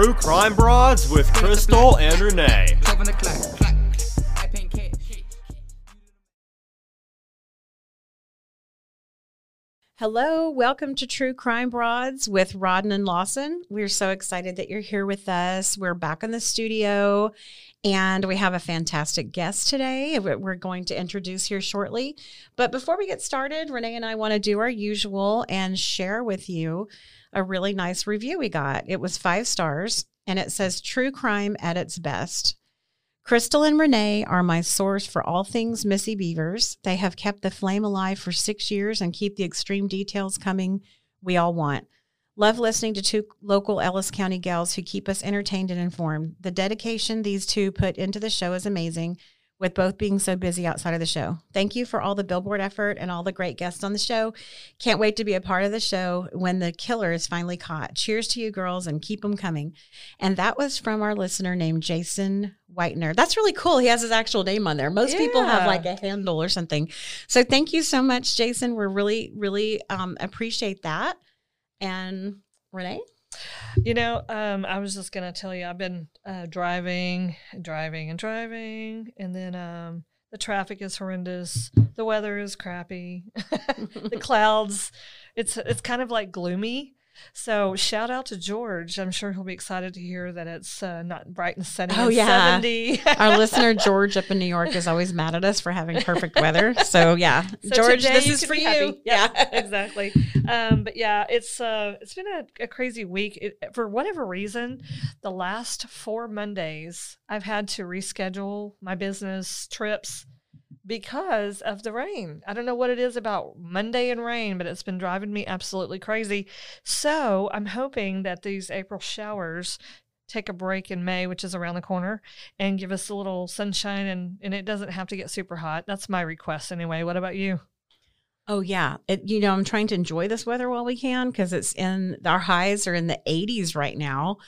True Crime Broads with Crystal and Renee. Hello, welcome to True Crime Broads with Rodden and Lawson. We're so excited that you're here with us. We're back in the studio and we have a fantastic guest today. We're going to introduce here shortly. But before we get started, Renee and I want to do our usual and share with you a really nice review we got. It was five stars and it says True Crime at its best. Crystal and Renee are my source for all things Missy Bevers. They have kept the flame alive for six years and keep the extreme details coming we all want. Love listening to two local Ellis County gals who keep us entertained and informed. The dedication these two put into the show is amazing with both being so busy outside of the show. Thank you for all the billboard effort and all the great guests on the show. Can't wait to be a part of the show when the killer is finally caught. Cheers to you girls and keep them coming. And that was from our listener named Jason Whitener. That's really cool. He has his actual name on there. Most yeah. people have like a handle or something. So thank you so much, Jason. We're really, really um, appreciate that. And Renee? You know, um, I was just gonna tell you, I've been uh, driving, driving, and driving, and then um, the traffic is horrendous. The weather is crappy. the clouds, it's it's kind of like gloomy. So shout out to George. I'm sure he'll be excited to hear that it's uh, not bright and sunny. Oh yeah, 70. our listener George up in New York is always mad at us for having perfect weather. So yeah, so George, this is for you. Yeah, yeah. exactly. Um, but yeah, it's uh, it's been a, a crazy week. It, for whatever reason, the last four Mondays I've had to reschedule my business trips because of the rain. I don't know what it is about Monday and rain, but it's been driving me absolutely crazy. So I'm hoping that these April showers take a break in May, which is around the corner, and give us a little sunshine and, and it doesn't have to get super hot. That's my request anyway. What about you? Oh yeah, it, you know I'm trying to enjoy this weather while we can because it's in our highs are in the 80s right now,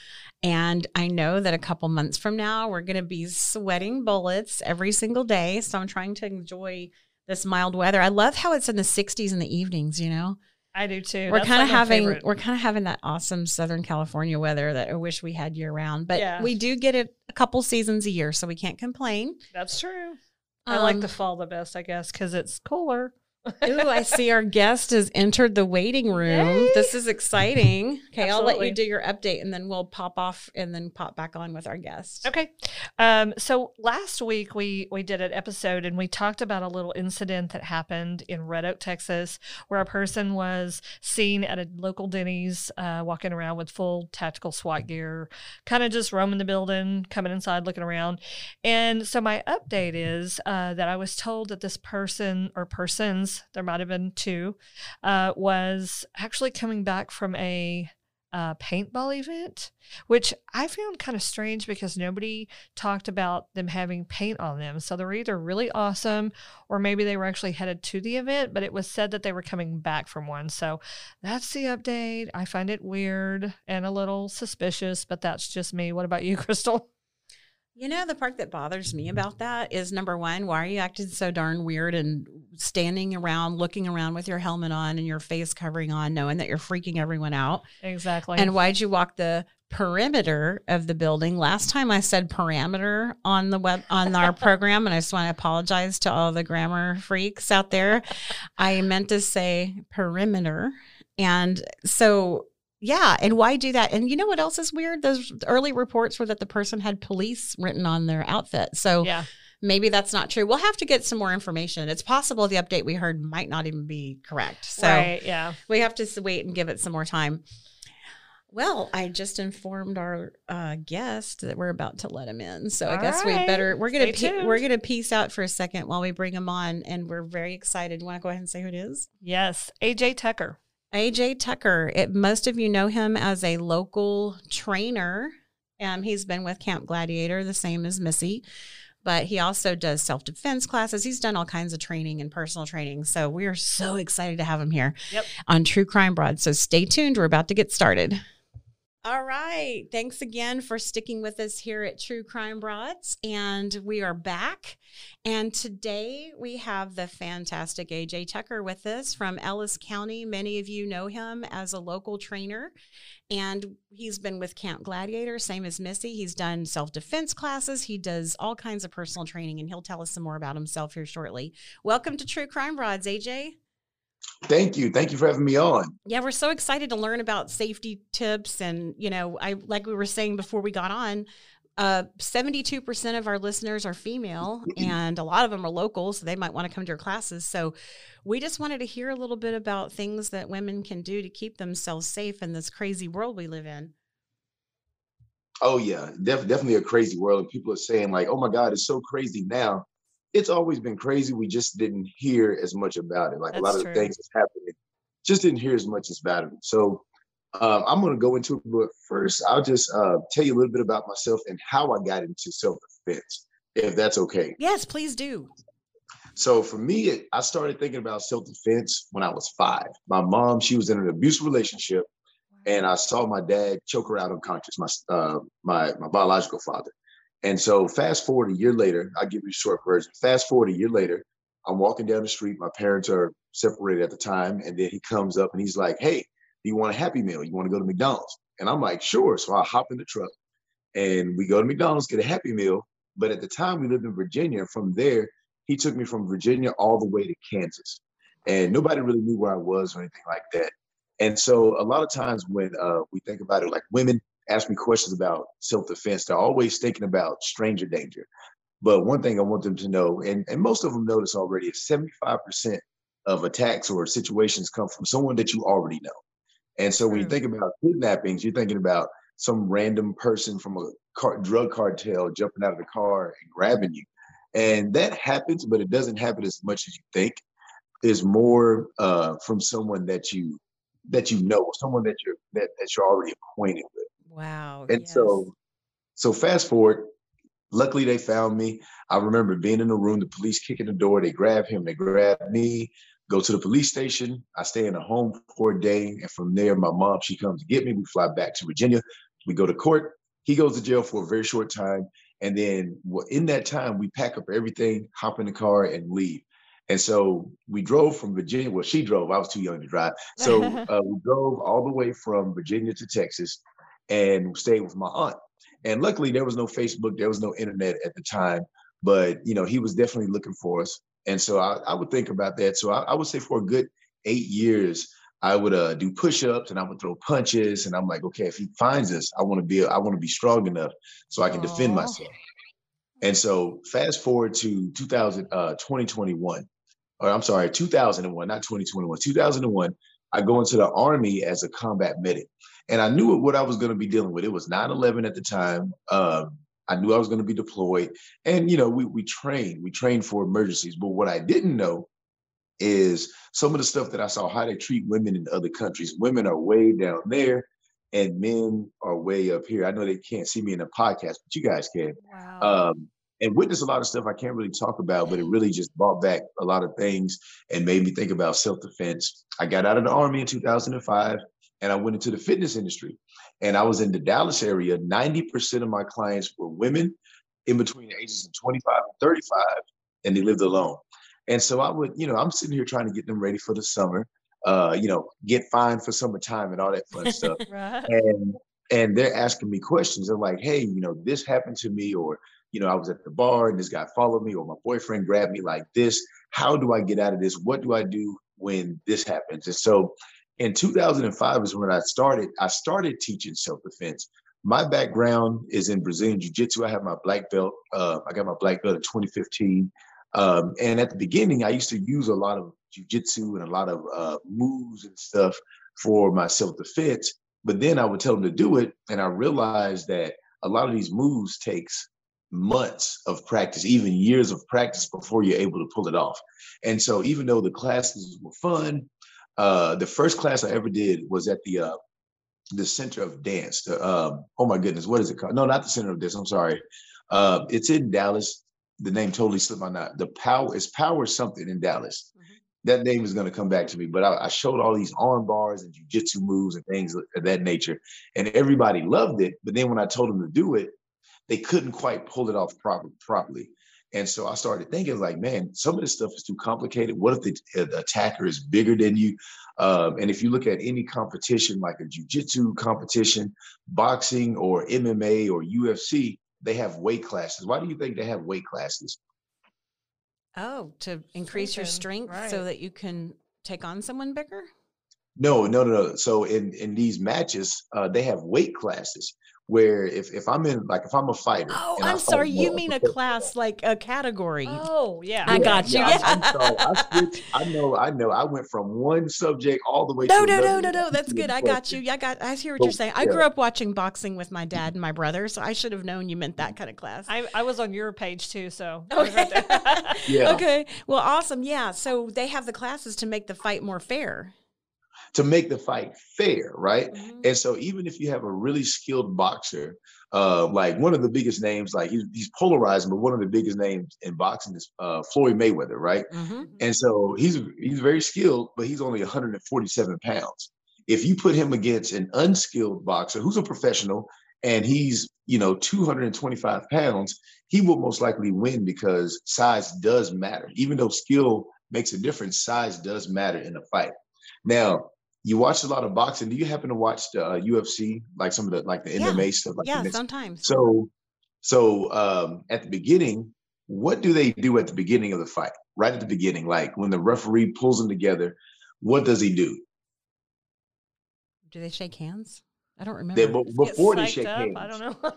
and I know that a couple months from now we're going to be sweating bullets every single day. So I'm trying to enjoy this mild weather. I love how it's in the 60s in the evenings. You know, I do too. We're kind of like having favorite. we're kind of having that awesome Southern California weather that I wish we had year round, but yeah. we do get it a couple seasons a year, so we can't complain. That's true. I like the um, fall the best, I guess, because it's cooler. Ooh, I see our guest has entered the waiting room. Yay. This is exciting. Okay, Absolutely. I'll let you do your update and then we'll pop off and then pop back on with our guest. Okay. Um, so last week we we did an episode and we talked about a little incident that happened in Red Oak, Texas, where a person was seen at a local Denny's uh, walking around with full tactical SWAT gear, kind of just roaming the building, coming inside, looking around. And so my update is uh, that I was told that this person or persons there might have been two, uh, was actually coming back from a uh, paintball event, which I found kind of strange because nobody talked about them having paint on them. So they're either really awesome or maybe they were actually headed to the event, but it was said that they were coming back from one. So that's the update. I find it weird and a little suspicious, but that's just me. What about you, Crystal? You know, the part that bothers me about that is number one, why are you acting so darn weird and standing around, looking around with your helmet on and your face covering on, knowing that you're freaking everyone out? Exactly. And why'd you walk the perimeter of the building? Last time I said parameter on the web on our program, and I just want to apologize to all the grammar freaks out there. I meant to say perimeter. And so yeah, and why do that? And you know what else is weird? Those early reports were that the person had police written on their outfit. So yeah. maybe that's not true. We'll have to get some more information. It's possible the update we heard might not even be correct. So right, yeah. We have to wait and give it some more time. Well, I just informed our uh, guest that we're about to let him in, so All I guess right. we better we're gonna pe- we're gonna peace out for a second while we bring him on, and we're very excited. You want to go ahead and say who it is? Yes, AJ Tucker. AJ Tucker. It, most of you know him as a local trainer. Um, he's been with Camp Gladiator, the same as Missy, but he also does self defense classes. He's done all kinds of training and personal training. So we are so excited to have him here yep. on True Crime Broad. So stay tuned. We're about to get started. All right. Thanks again for sticking with us here at True Crime Broads. And we are back. And today we have the fantastic AJ Tucker with us from Ellis County. Many of you know him as a local trainer. And he's been with Camp Gladiator, same as Missy. He's done self defense classes. He does all kinds of personal training, and he'll tell us some more about himself here shortly. Welcome to True Crime Broads, AJ. Thank you. Thank you for having me on. Yeah, we're so excited to learn about safety tips. And, you know, I like we were saying before we got on, uh, 72% of our listeners are female and a lot of them are local, so they might want to come to your classes. So we just wanted to hear a little bit about things that women can do to keep themselves safe in this crazy world we live in. Oh yeah, def- definitely a crazy world. And people are saying like, "Oh my God, it's so crazy now." It's always been crazy. We just didn't hear as much about it. Like That's a lot of the things that's happening, just didn't hear as much as about it. So um, I'm going to go into it, but first I'll just uh, tell you a little bit about myself and how I got into self defense, if that's okay. Yes, please do. So for me, it, I started thinking about self defense when I was five. My mom, she was in an abusive relationship, and I saw my dad choke her out unconscious. My uh, my my biological father. And so fast forward a year later, I'll give you a short version. Fast forward a year later, I'm walking down the street. My parents are separated at the time. And then he comes up and he's like, Hey, do you want a happy meal? You want to go to McDonald's? And I'm like, sure. So I hop in the truck and we go to McDonald's, get a happy meal. But at the time we lived in Virginia. From there, he took me from Virginia all the way to Kansas. And nobody really knew where I was or anything like that. And so a lot of times when uh, we think about it, like women, ask me questions about self-defense, they're always thinking about stranger danger. But one thing I want them to know, and, and most of them know this already, is 75% of attacks or situations come from someone that you already know. And so when you think about kidnappings, you're thinking about some random person from a car, drug cartel jumping out of the car and grabbing you. And that happens, but it doesn't happen as much as you think. Is more uh, from someone that you that you know, someone that you're that, that you're already acquainted with. Wow. And yes. so, so fast forward. Luckily, they found me. I remember being in the room, the police kicking the door. They grab him. They grab me. Go to the police station. I stay in a home for a day, and from there, my mom she comes to get me. We fly back to Virginia. We go to court. He goes to jail for a very short time, and then well, in that time, we pack up everything, hop in the car, and leave. And so we drove from Virginia. Well, she drove. I was too young to drive. So uh, we drove all the way from Virginia to Texas and stayed with my aunt. And luckily, there was no Facebook, there was no internet at the time, but you know, he was definitely looking for us. And so I, I would think about that. So I, I, would say for a good eight years, I would uh, do push-ups and I would throw punches. And I'm like, okay, if he finds us, I want to be, I want to be strong enough so I can Aww. defend myself. And so fast forward to 2000, uh, 2021, or I'm sorry, 2001, not 2021, 2001. I go into the army as a combat medic and I knew what I was going to be dealing with. It was 9/11 at the time. Um, I knew I was going to be deployed, and you know, we we trained, we trained for emergencies. But what I didn't know is some of the stuff that I saw how they treat women in other countries. Women are way down there, and men are way up here. I know they can't see me in a podcast, but you guys can. Wow. Um, and witness a lot of stuff I can't really talk about, but it really just brought back a lot of things and made me think about self defense. I got out of the army in 2005 and I went into the fitness industry. And I was in the Dallas area. 90% of my clients were women in between the ages of 25 and 35, and they lived alone. And so I would, you know, I'm sitting here trying to get them ready for the summer, uh, you know, get fined for summertime and all that fun stuff. right. And and they're asking me questions. They're like, hey, you know, this happened to me, or you know, I was at the bar and this guy followed me, or my boyfriend grabbed me like this. How do I get out of this? What do I do when this happens? And so in 2005 is when I started. I started teaching self-defense. My background is in Brazilian Jiu-Jitsu. I have my black belt. Uh, I got my black belt in 2015. Um, and at the beginning, I used to use a lot of Jiu-Jitsu and a lot of uh, moves and stuff for my self-defense. But then I would tell them to do it, and I realized that a lot of these moves takes months of practice, even years of practice before you're able to pull it off. And so, even though the classes were fun uh, the first class I ever did was at the uh, the Center of Dance. The, um, oh my goodness, what is it called? No, not the Center of Dance. I'm sorry. Uh, it's in Dallas. The name totally slipped my mind. The power is power something in Dallas. Mm-hmm. that name is going to come back to me. But I, I showed all these arm bars and jujitsu moves and things of that nature, and everybody loved it. But then when I told them to do it, they couldn't quite pull it off proper, properly. And so I started thinking, like, man, some of this stuff is too complicated. What if the, uh, the attacker is bigger than you? Um, and if you look at any competition, like a jujitsu competition, boxing or MMA or UFC, they have weight classes. Why do you think they have weight classes? Oh, to increase your strength right. so that you can take on someone bigger? No, no, no, no. So in in these matches, uh, they have weight classes where if if I'm in like if I'm a fighter. Oh, I'm sorry. You mean a class like a category? Oh, yeah. I got you. Yeah. I'm, I'm sorry. I, switched, I know. I know. I went from one subject all the way. To No, no, no, no, no. That's good. I got you. I got. I hear what you're saying. I grew up watching boxing with my dad and my brother, so I should have known you meant that kind of class. I, I was on your page too, so. Okay. yeah. Okay. Well, awesome. Yeah. So they have the classes to make the fight more fair to make the fight fair, right? Mm-hmm. And so even if you have a really skilled boxer, uh, like one of the biggest names, like he's, he's polarizing, but one of the biggest names in boxing is uh, Floyd Mayweather, right? Mm-hmm. And so he's he's very skilled, but he's only 147 pounds. If you put him against an unskilled boxer who's a professional and he's you know 225 pounds, he will most likely win because size does matter. Even though skill makes a difference, size does matter in a fight. Now, you watch a lot of boxing. Do you happen to watch the uh, UFC, like some of the like the yeah. MMA stuff? Like yeah, sometimes. So, so um, at the beginning, what do they do at the beginning of the fight? Right at the beginning, like when the referee pulls them together, what does he do? Do they shake hands? I don't remember. They, before they shake up? hands, I don't know.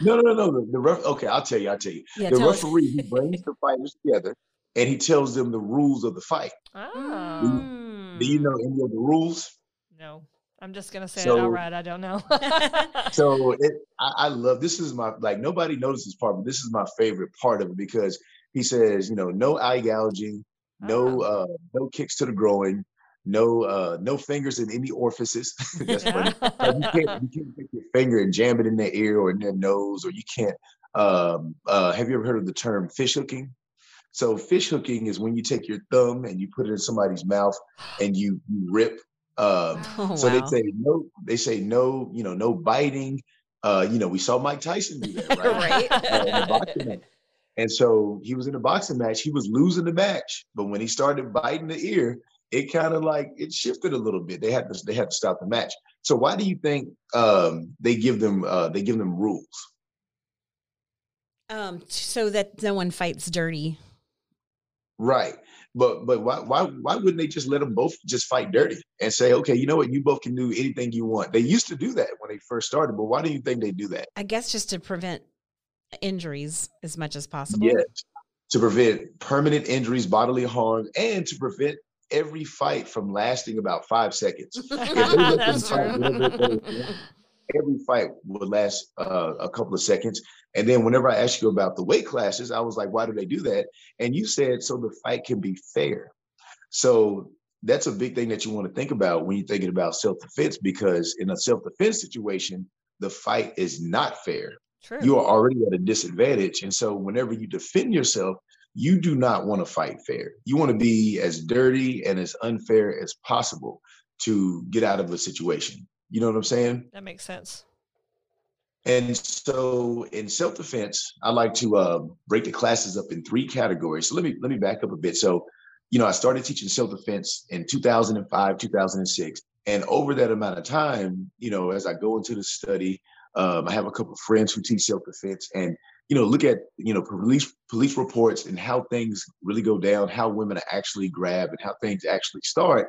no, no, no, no. The, the ref. Okay, I'll tell you. I'll tell you. Yeah, the referee he brings the fighters together and he tells them the rules of the fight. Oh. Do you know any of the rules? No. I'm just gonna say so, it outright. I don't know. so it, I, I, love this is my like nobody notices part, but this is my favorite part of it because he says, you know, no eye gouging, no uh no kicks to the groin, no uh no fingers in any orifices. That's funny. Like you can't you can't take your finger and jam it in their ear or in their nose, or you can't um uh have you ever heard of the term fish hooking? So fish hooking is when you take your thumb and you put it in somebody's mouth and you, you rip. Um, oh, so wow. they say no. They say no. You know, no biting. Uh, you know, we saw Mike Tyson do that, right? right. Uh, and so he was in a boxing match. He was losing the match, but when he started biting the ear, it kind of like it shifted a little bit. They had to they had to stop the match. So why do you think um, they give them uh, they give them rules? Um, so that no one fights dirty. Right. But but why why why wouldn't they just let them both just fight dirty and say, okay, you know what, you both can do anything you want. They used to do that when they first started, but why do you think they do that? I guess just to prevent injuries as much as possible. Yes. To prevent permanent injuries, bodily harm, and to prevent every fight from lasting about five seconds. Every fight would last uh, a couple of seconds. And then whenever I asked you about the weight classes, I was like, why do they do that? And you said so the fight can be fair. So that's a big thing that you want to think about when you're thinking about self-defense, because in a self-defense situation, the fight is not fair. True. You are already at a disadvantage. And so whenever you defend yourself, you do not want to fight fair. You want to be as dirty and as unfair as possible to get out of a situation. You know what I'm saying? That makes sense. And so in self-defense, I like to uh, break the classes up in three categories. So let me let me back up a bit. So, you know, I started teaching self-defense in 2005, 2006. And over that amount of time, you know, as I go into the study, um, I have a couple of friends who teach self-defense and, you know, look at, you know, police police reports and how things really go down, how women are actually grabbed and how things actually start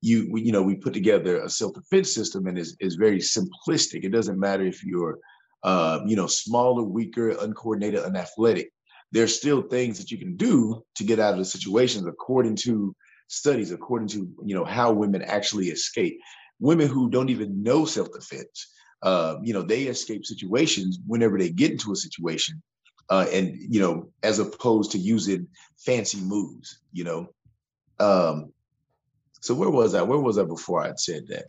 you we, you know we put together a self-defense system and is is very simplistic. It doesn't matter if you're uh, you know smaller weaker uncoordinated unathletic. There's still things that you can do to get out of the situations according to studies according to you know how women actually escape. Women who don't even know self-defense uh, you know they escape situations whenever they get into a situation uh, and you know as opposed to using fancy moves you know? Um, so where was I? Where was I before I said that?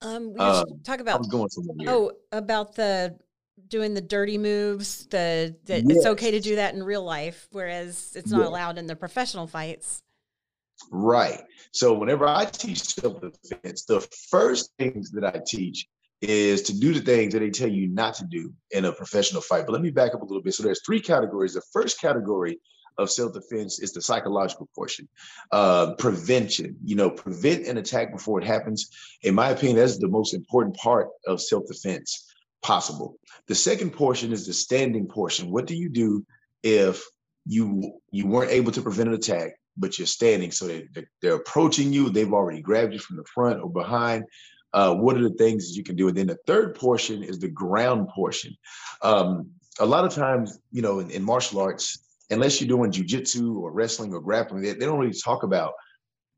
Um, we uh, talk about. I was going somewhere. Here. Oh, about the doing the dirty moves. The that yes. it's okay to do that in real life, whereas it's not yes. allowed in the professional fights. Right. So whenever I teach self-defense, the first things that I teach is to do the things that they tell you not to do in a professional fight. But let me back up a little bit. So there's three categories. The first category of self-defense is the psychological portion. Uh, prevention you know prevent an attack before it happens. In my opinion that's the most important part of self-defense possible. The second portion is the standing portion. What do you do if you you weren't able to prevent an attack but you're standing? So they, they're approaching you. They've already grabbed you from the front or behind. Uh, what are the things that you can do? And then the third portion is the ground portion. Um, a lot of times you know in, in martial arts unless you're doing jujitsu or wrestling or grappling, they, they don't really talk about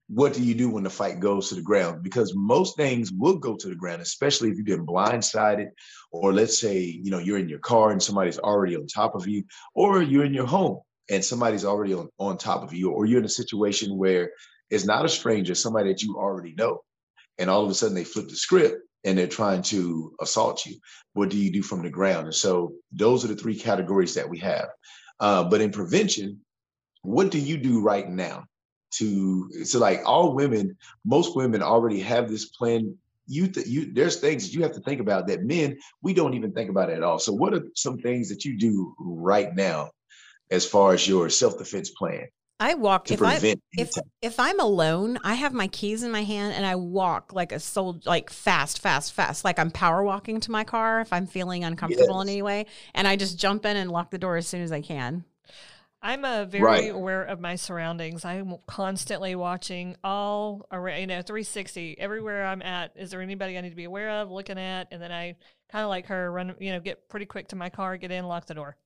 what do you do when the fight goes to the ground because most things will go to the ground especially if you've been blindsided or let's say you know you're in your car and somebody's already on top of you or you're in your home and somebody's already on, on top of you or you're in a situation where it's not a stranger somebody that you already know and all of a sudden they flip the script and they're trying to assault you. What do you do from the ground? And so those are the three categories that we have uh, but in prevention, what do you do right now to so like all women, most women already have this plan. You, th- you there's things you have to think about that men we don't even think about at all. So what are some things that you do right now as far as your self-defense plan? I walk if I if if I'm alone, I have my keys in my hand and I walk like a soul like fast, fast, fast, like I'm power walking to my car if I'm feeling uncomfortable yes. in any way, and I just jump in and lock the door as soon as I can. I'm a uh, very right. aware of my surroundings. I'm constantly watching all around, you know, 360 everywhere I'm at. Is there anybody I need to be aware of, looking at, and then I kind of like her run, you know, get pretty quick to my car, get in, lock the door.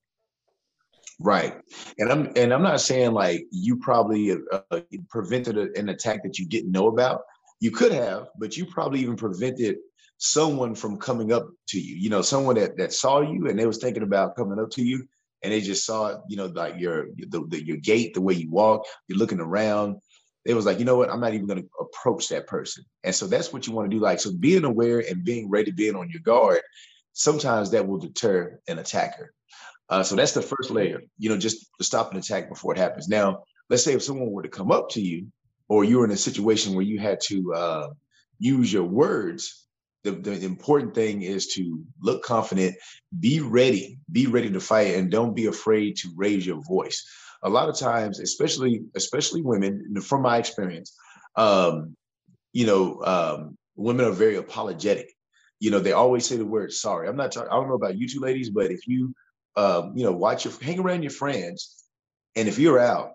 Right, and I'm and I'm not saying like you probably uh, uh, prevented a, an attack that you didn't know about. You could have, but you probably even prevented someone from coming up to you. You know, someone that that saw you and they was thinking about coming up to you, and they just saw, you know, like your the, the, your gait, the way you walk, you're looking around. It was like, you know what? I'm not even going to approach that person. And so that's what you want to do. Like, so being aware and being ready, being on your guard, sometimes that will deter an attacker. Uh, so that's the first layer, you know, just to stop an attack before it happens. Now, let's say if someone were to come up to you, or you were in a situation where you had to uh, use your words, the, the important thing is to look confident, be ready, be ready to fight, and don't be afraid to raise your voice. A lot of times, especially especially women, from my experience, um, you know, um, women are very apologetic. You know, they always say the word sorry. I'm not. I don't know about you two ladies, but if you um, you know, watch your hang around your friends, and if you're out,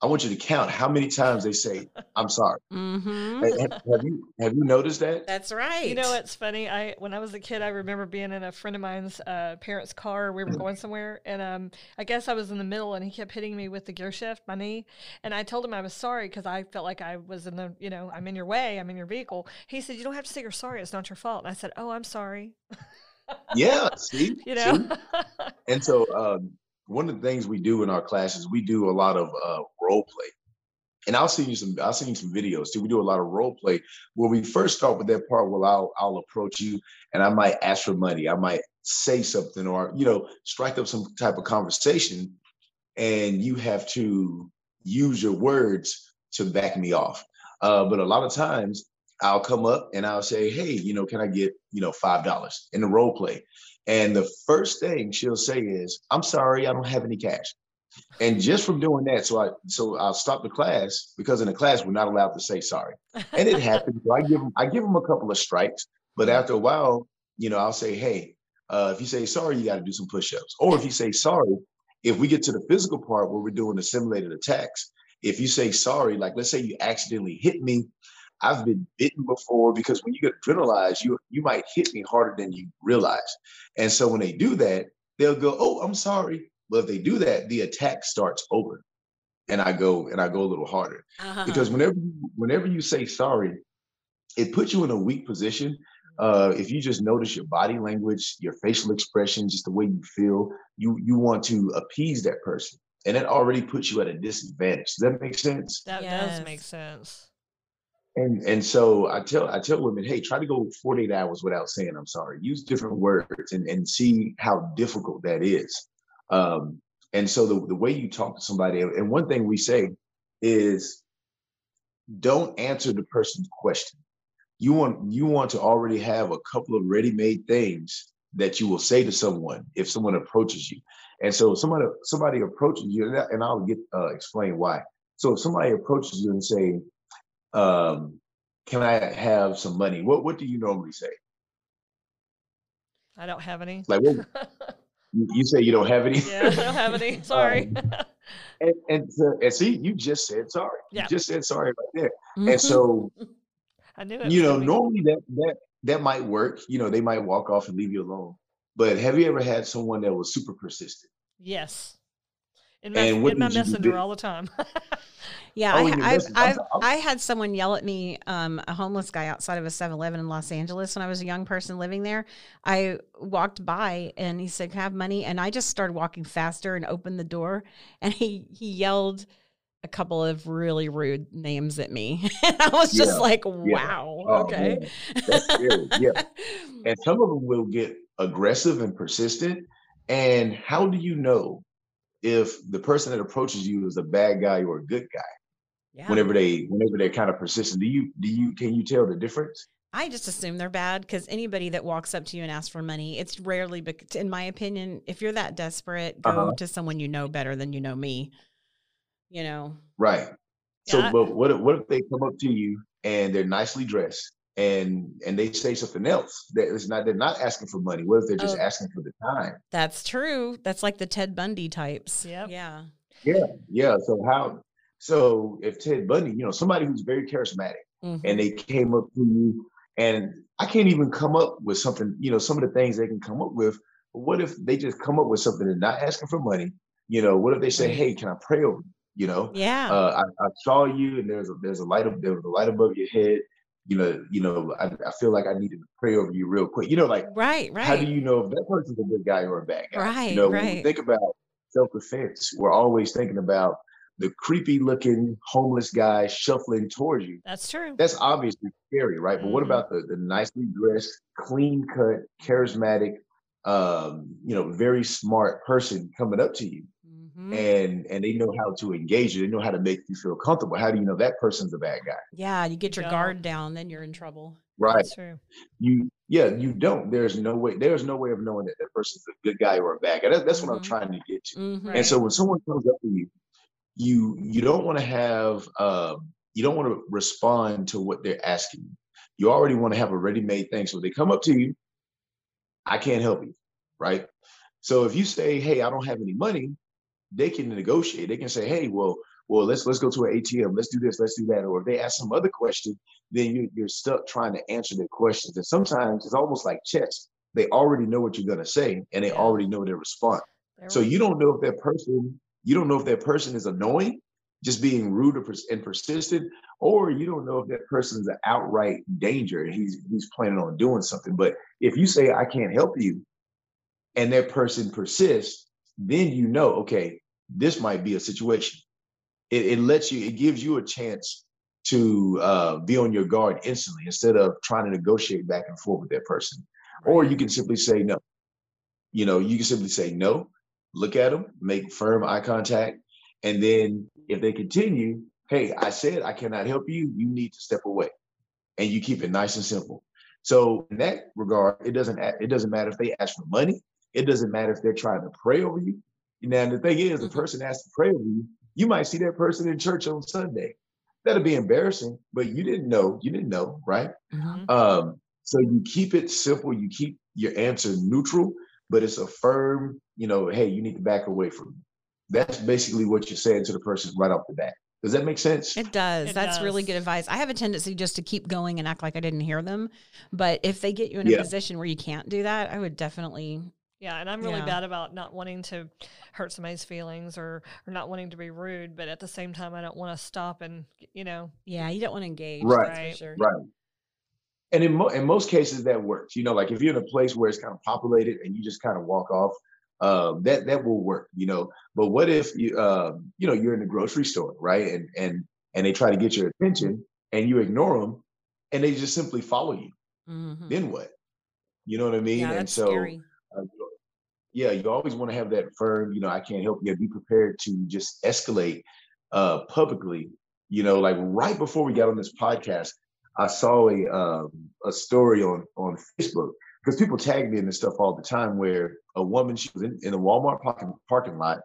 I want you to count how many times they say, "I'm sorry." Mm-hmm. Have, have, you have you noticed that? That's right. You know, it's funny. I when I was a kid, I remember being in a friend of mine's uh, parents' car. We were mm-hmm. going somewhere, and um, I guess I was in the middle, and he kept hitting me with the gear shift, my knee. And I told him I was sorry because I felt like I was in the, you know, I'm in your way, I'm in your vehicle. He said, "You don't have to say you're sorry. It's not your fault." And I said, "Oh, I'm sorry." yeah, see, you know. See? And so, um, one of the things we do in our classes, we do a lot of uh, role play. And I'll send you some. I'll send you some videos too. We do a lot of role play where we first start with that part where I'll I'll approach you and I might ask for money. I might say something or you know strike up some type of conversation, and you have to use your words to back me off. Uh, but a lot of times I'll come up and I'll say, hey, you know, can I get, you know, $5 in the role play? And the first thing she'll say is, I'm sorry, I don't have any cash. And just from doing that, so I so I'll stop the class because in the class we're not allowed to say sorry. And it happens. So I give them I give them a couple of strikes, but after a while, you know, I'll say, hey, uh, if you say sorry, you got to do some push-ups. Or if you say sorry, if we get to the physical part where we're doing the simulated attacks, if you say sorry, like let's say you accidentally hit me I've been bitten before because when you get adrenalized, you you might hit me harder than you realize. And so when they do that, they'll go, "Oh, I'm sorry." But if they do that, the attack starts over, and I go and I go a little harder uh-huh. because whenever whenever you say sorry, it puts you in a weak position. Uh, if you just notice your body language, your facial expression, just the way you feel, you you want to appease that person, and it already puts you at a disadvantage. Does that make sense? That yes. does make sense. And and so I tell I tell women, hey, try to go 48 hours without saying I'm sorry. Use different words and, and see how difficult that is. Um, and so the, the way you talk to somebody, and one thing we say is don't answer the person's question. You want you want to already have a couple of ready-made things that you will say to someone if someone approaches you. And so somebody somebody approaches you, and I'll get uh, explain why. So if somebody approaches you and say, um, "Can I have some money?" What what do you normally say? I don't have any. Like what, you say you don't have any. yeah, I don't have any. Sorry. Um, and and, to, and see, you just said sorry. Yeah. You just said sorry right there. Mm-hmm. And so I knew it. you know, normally that that that might work. You know, they might walk off and leave you alone. But have you ever had someone that was super persistent? Yes. In my, And what in my did you messenger do? all the time. Yeah, Oh, I, I've, I'm I've, I'm- had someone yell at me, um, a homeless guy outside of a 7 Eleven in Los Angeles when I was a young person living there. I walked by and he said, have money? And I just started walking faster and opened the door. And he, he yelled a couple of really rude names at me. and I was just Yeah, like, Wow, Oh, okay. That's scary. Yeah. And some of them will get aggressive and persistent. And how do you know if the person that approaches you is a bad guy or a good guy? yeah. Whenever they whenever they're kind of persistent, do you do you can you tell the difference? I just assume they're bad because anybody that walks up to you and asks for money, it's rarely, in my opinion, if you're that desperate, go Uh-huh. to someone you know better than you know me. You know, Right. So, Yeah, I- but what if, what if they come up to you and they're nicely dressed and and they say something else that is not they're not asking for money? What if they're just Oh. asking for the time? that's true. That's like the Ted Bundy types. Yep. Yeah. Yeah, yeah. So how? So if Ted Bundy, you know, somebody who's very charismatic, Mhm. and they came up to you, and I can't even come up with something. You know, some of the things they can come up with. But what if they just come up with something and not asking for money? You know, what if they say, "Hey, can I pray over you?" You know, yeah. uh, I, I saw you, and there's a there's a light up there was a light above your head. You know, you know, I, I feel like I needed to pray over you real quick. You know, like right. Right. how do you know if that person's a good guy or a bad guy? Right, You know, when we think about self defense, we're always thinking about the creepy looking homeless guy shuffling towards you. That's true. That's obviously scary, right? But what Mhm. about the, the nicely dressed, clean cut, charismatic, um, you know, very smart person coming up to you Mhm. and and they know how to engage you, they know how to make you feel comfortable. How do you know that person's a bad guy? yeah. You get your Don't. guard down, then you're in trouble. Right. That's true. You yeah, you don't. There's no way, there's no way of knowing that that person's a good guy or a bad guy. That, that's what I'm Mhm. trying to get to. Mhm. And so when someone comes up to you, you you don't want to have um, you don't want to respond to what they're asking you. You already want to have a ready-made thing. So they come up to you, I can't help you, right? So if you say, "Hey, I don't have any money," they can negotiate. They can say, "Hey, well, well, let's let's go to an ATM. Let's do this. Let's do that." Or if they ask some other question, then you, you're stuck trying to answer their questions. And sometimes it's almost like chess. They already know what you're gonna say, and they already know their response. So you don't know if that person, you don't know if that person is annoying, just being rude or and persistent, or you don't know if that person's an outright danger and he's he's planning on doing something. But if you say I can't help you, and that person persists, then you know, okay, this might be a situation. It, it lets you, it gives you a chance to uh, be on your guard instantly instead of trying to negotiate back and forth with that person. Or you can simply say no. You know, you can simply say no, look at them, make firm eye contact, and then if they continue, hey, I said I cannot help you, you need to step away. And you keep it nice and simple. So in that regard, it doesn't it doesn't matter if they ask for money, it doesn't matter if they're trying to pray over you. Now the thing is, the Mhm. person asks to pray over you, you might see that person in church on Sunday. That'll be embarrassing, but you didn't know, you didn't know, right? Mhm. Um, so you keep it simple, you keep your answer neutral, but it's a firm, you know, hey, you need to back away from me. That's basically what you're saying to the person right off the bat. Does that make sense? It does. It That's really good advice. I have a tendency just to keep going and act like I didn't hear them. But if they get you in a Yeah. position where you can't do that, I would definitely. Yeah, and I'm really Yeah. bad about not wanting to hurt somebody's feelings or or not wanting to be rude, but at the same time, I don't want to stop and you know, Yeah, you don't want to engage. Right, that's for right, sure. Right. And in, mo- in most cases, that works. You know, like if you're in a place where it's kind of populated and you just kind of walk off, um, that that will work. You know, but what if you, um, you know, you're in the grocery store, right? And and and they try to get your attention, and you ignore them, and they just simply follow you. Mhm. Then what? You know what I mean? Yeah, and that's so, scary. Yeah, you always want to have that firm. You know, I can't help you. Be prepared to just escalate uh, publicly You know, like right before we got on this podcast, I saw a um, a story on on Facebook because people tag me in this stuff all the time where a woman she was in, in a Walmart parking parking lot.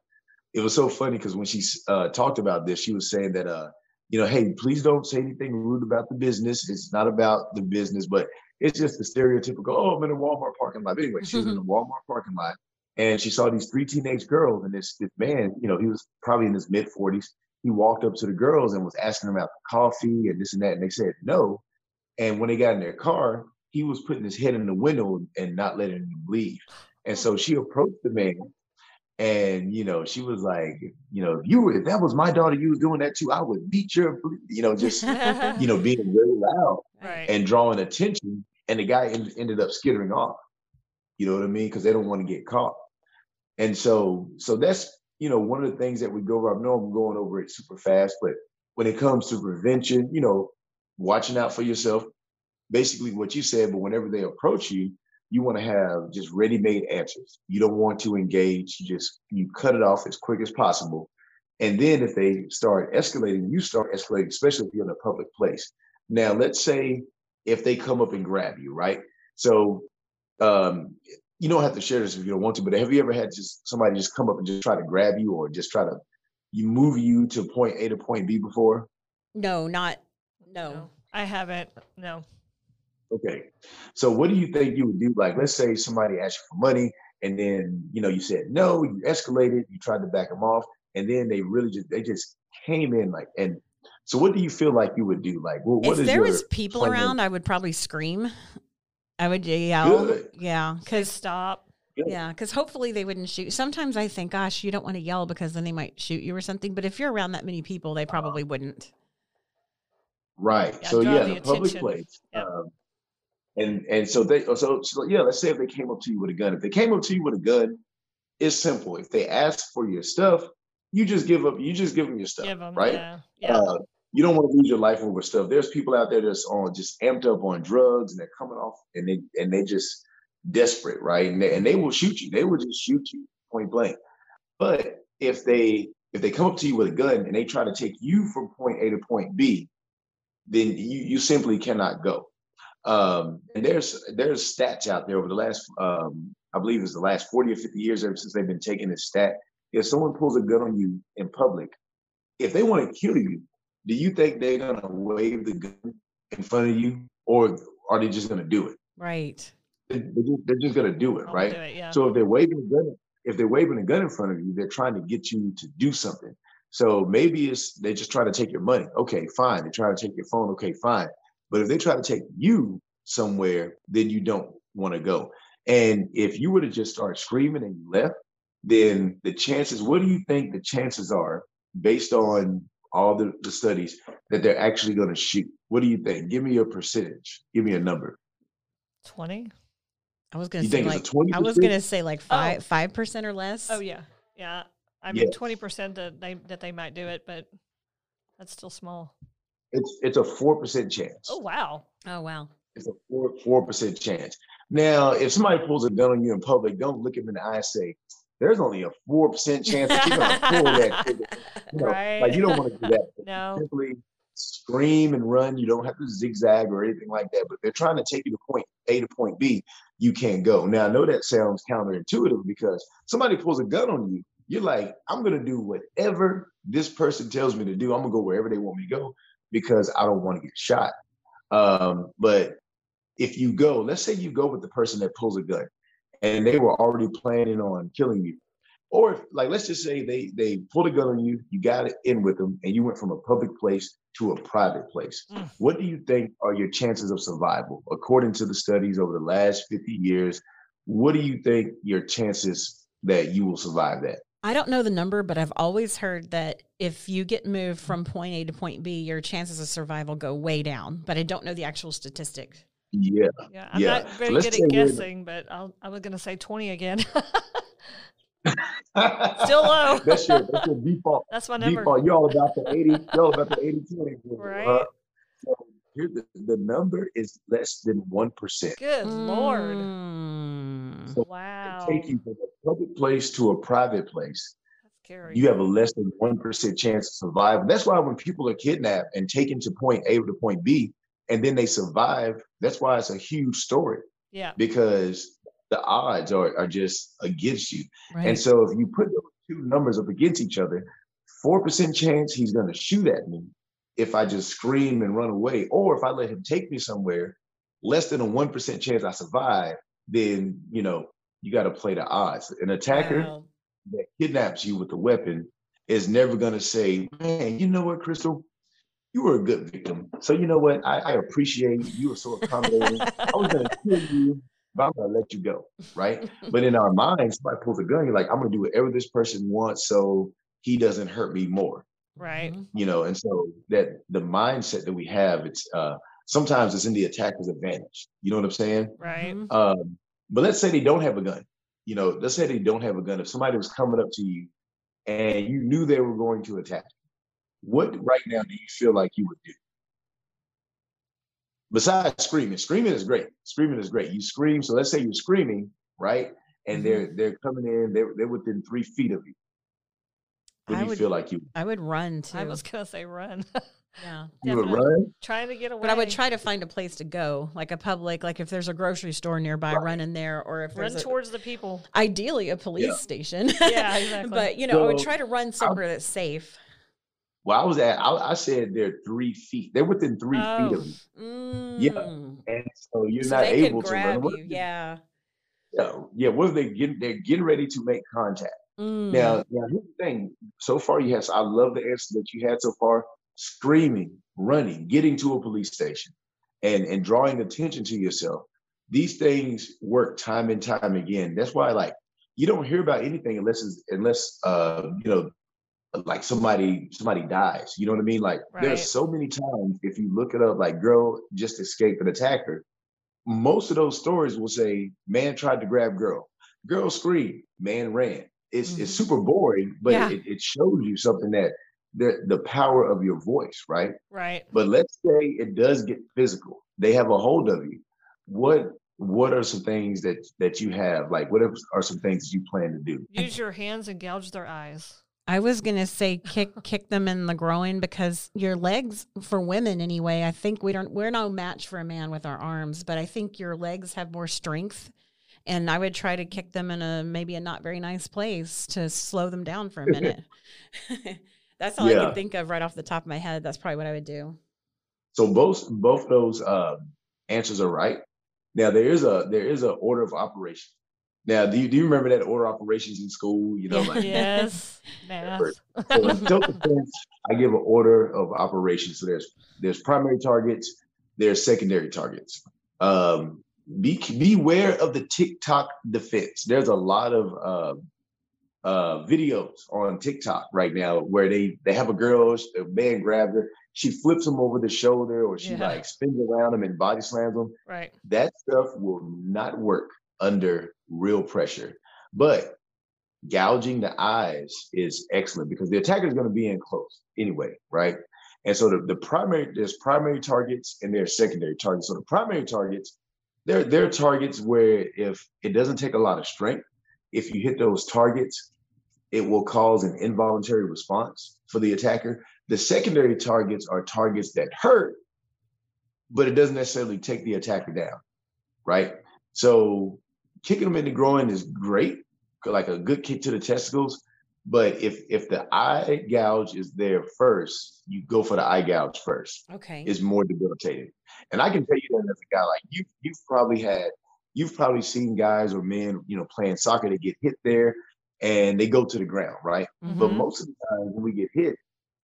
It was so funny because when she uh, talked about this, she was saying that uh, you know, hey, please don't say anything rude about the business. It's not about the business, but it's just the stereotypical, oh, I'm in a Walmart parking lot. But anyway, she was in a Walmart parking lot and she saw these three teenage girls and this, this man, you know, he was probably in his mid 40s. He walked up to the girls and was asking them about the coffee and this and that. And they said no. And when they got in their car, he was putting his head in the window and not letting them leave. And so she approached the man and you know, she was like, you know, if you were if that was my daughter, you was doing that too, I would beat your, you know, just you know, being very loud right. and drawing attention. And the guy en- ended up skittering off. You know what I mean? Because they don't want to get caught. And so, so that's you know one of the things that we go over. I know I'm going over it super fast, but when it comes to prevention, you know, watching out for yourself, basically what you said. But whenever they approach you, you want to have just ready-made answers. You don't want to engage. You just you cut it off as quick as possible. And then if they start escalating, you start escalating, especially if you're in a public place. Now, let's say if they come up and grab you, right? So um, you don't have to share this if you don't want to, but have you ever had just somebody just come up and just try to grab you or just try to you move you to point A to point B before? No, not no. No, I haven't. No. Okay. So what do you think you would do? Like, let's say somebody asked you for money and then, you know, you said no, you escalated, you tried to back them off, and then they really just they just came in like and so what do you feel like you would do? Like what, what if is there your was people plan? around, I would probably scream. I would yell. Good. Yeah, Say because stop. yeah, because hopefully they wouldn't shoot. Sometimes I think, gosh, you don't want to yell because then they might shoot you or something. But if you're around that many people, they probably wouldn't. Right. Yeah, so yeah, the the public place. Yep. Um, and and so they so, so yeah, let's say if they came up to you with a gun. If they came up to you with a gun, it's simple. If they ask for your stuff, you just give up. You just give them your stuff, Give them. right? Yeah. Yeah. Uh, you don't want to lose your life over stuff. There's people out there that's on just amped up on drugs and they're coming off and they and they just desperate, right? And they, and they will shoot you. They will just shoot you point blank. But if they if they come up to you with a gun and they try to take you from point A to point B, then you you simply cannot go. Um, and there's there's stats out there over the last um, I believe it's the last 40 or 50 years ever since they've been taking this stat. If someone pulls a gun on you in public, if they want to kill you, do you think they're gonna wave the gun in front of you, or are they just gonna do it? Right. They- They're just, just gonna do it, I'll right? do it, yeah. So if they're waving a gun, if they're waving a gun in front of you, they're trying to get you to do something. So maybe it's they just try to take your money. Okay, fine. They try to take your phone. Okay, fine. But if they try to take you somewhere, then you don't want to go. And if you were to just start screaming and you left, then the chances, what do you think the chances are based on all the, the studies that they're actually going to shoot? What do you think? Give me a percentage. Give me a number. 20? I was gonna say like 20%? I was gonna say like oh. five five percent or less. Oh, yeah. Yeah. I mean, Yes. 20% that they, that they might do it, but that's still small. It's it's a four percent chance. Oh, wow. Oh wow. It's a four four percent chance. Now, if somebody pulls a gun on you in public, don't look him in the eye and say, "There's only a four percent chance that you're gonna pull that." trigger." You know, Right. Like you don't want to do that. No. Simply scream and run. You don't have to zigzag or anything like that. But they're trying to take you to point A to point B, you can't go. Now, I know that sounds counterintuitive because somebody pulls a gun on you. You're like, I'm gonna do whatever this person tells me to do. I'm gonna go wherever they want me to go because I don't want to get shot. Um, but if you go, let's say you go with the person that pulls a gun and they were already planning on killing you. Or if, like let's just say they they pulled a gun on you, you got it in with them, and you went from a public place to a private place. Mm. What do you think are your chances of survival? According to the studies over the last 50 years, what do you think your chances that you will survive that? I don't know the number, but I've always heard that if you get moved from point A to point B, your chances of survival go way down. But I don't know the actual statistic. Yeah. Yeah. I'm Yeah. not very let's good at we're- guessing, but I'll, I was going to say 20 again. Still low. that's your that's your default That's my number. default. You're all about the 80, you're all about the 80 20. Right. so here the, the number is less than one percent. Good Lord. Mm. So Wow. Take you from a public place to a private place. That's scary. you have a less than 1% chance to survive. That's why when people are kidnapped and taken to point A to point B, and then they survive, that's why it's a huge story yeah. because the odds are, are just against you. Right. And so if you put those two numbers up against each other, 4% chance he's going to shoot at me if I just scream and run away, or if I let him take me somewhere, less than a 1% chance I survive, then, you know, you got to play the odds. An attacker Wow. that kidnaps you with a weapon is never going to say, man, you know what, Crystal? You were a good victim. So you know what? I, I appreciate you were so accommodating. I was going to kill you, but I'm going to let you go. Right. But in our minds, somebody pulls a gun, you're like, I'm going to do whatever this person wants so he doesn't hurt me more. Right. Mhm. You know, and so that the mindset that we have, it's uh sometimes it's in the attacker's advantage. You know what I'm saying? Right. Mhm. Um, but let's say they don't have a gun. You know, let's say they don't have a gun. If somebody was coming up to you and you knew they were going to attack you, what right now do you feel like you would do? Besides screaming, screaming is great. Screaming is great. You scream. So let's say you're screaming, right? And mm-hmm. they're they're coming in. They're they're within three feet of you. What I do you would- feel like you I would run too. I was gonna say run. yeah. you would run? Trying to get away. But I would try to find a place to go, like a public, like if there's a grocery store nearby, Right. run in there, or if run there's a, towards the people. ideally a police station. Yeah, exactly. but you know, I would try to run somewhere that's safe. Well, I was at. I, I said they're three feet. They're within three feet Oh. of you, Mm. and so you're So not able to run. What you. Yeah. Yeah, yeah. What they get? They're getting ready to make contact. Mm. Now, now here's the thing. So far, yes. I love the answer that you had so far. Screaming, running, getting to a police station, and and drawing attention to yourself. These things work time and time again. That's why, like, you don't hear about anything unless unless uh you know, like somebody somebody dies. You know what I mean? Like, Right. there's so many times if you look it up, like, girl just escaped an attacker. Most of those stories will say, man tried to grab girl, girl screamed, man ran it's it's Mhm. super boring, but Yeah. it, it shows you something that the the power of your voice, right? Right. But let's say it does get physical. They have a hold of you. What what are some things that that you have? Like what are are some things that you plan to do? Use your hands and gouge their eyes. I was gonna say kick kick them in the groin because your legs for women anyway. I think we don't we're no match for a man with our arms, but I think your legs have more strength. And I would try to kick them in a maybe a not very nice place to slow them down for a minute. That's all I can think of right off the top of my head. That's probably what I would do. So both both those um, answers are right. Now there is a there is a order of operation. Now do you do you remember that order operations in school? You know, like Yes. Math. So in self-defense, I give an order of operations. So there's there's primary targets, there's secondary targets. Um, be beware of the TikTok defense. There's a lot of uh, uh, videos on TikTok right now where they they have a girl, a man grabs her, she flips him over the shoulder, or she Yeah. like spins around him and body slams him Right. that stuff will not work under real pressure. But gouging the eyes is excellent because the attacker is going to be in close anyway, right? And so the, the primary there's primary targets and there's secondary targets. So the primary targets, they're they're targets where if it doesn't take a lot of strength, if you hit those targets, it will cause an involuntary response for the attacker. The secondary targets are targets that hurt, but it doesn't necessarily take the attacker down, right? So kicking them in the groin is great, like a good kick to the testicles. But if if the eye gouge is there first, you go for the eye gouge first. Okay. It's more debilitating. And I can tell you that as a guy, like you, you've probably had, you've probably seen guys or men, you know, playing soccer that get hit there and they go to the ground, right? But Mhm. most of the time when we get hit,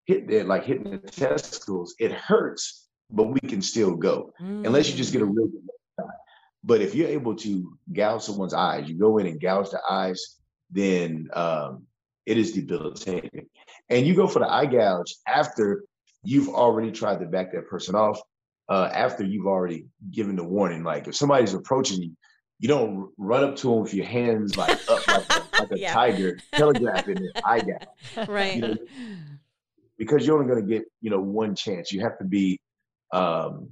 hit there, like hitting the testicles, it hurts, but we can still go unless you just get a real good shot. But if you're able to gouge someone's eyes, you go in and gouge the eyes, then um, it is debilitating. And you go for the eye gouge after you've already tried to back that person off, uh, after you've already given the warning. Like if somebody's approaching you, you don't run up to them with your hands like up like a, like a Yeah. tiger, telegraphing the eye gouge right. you know, because you're only going to get you know one chance. You have to be, um,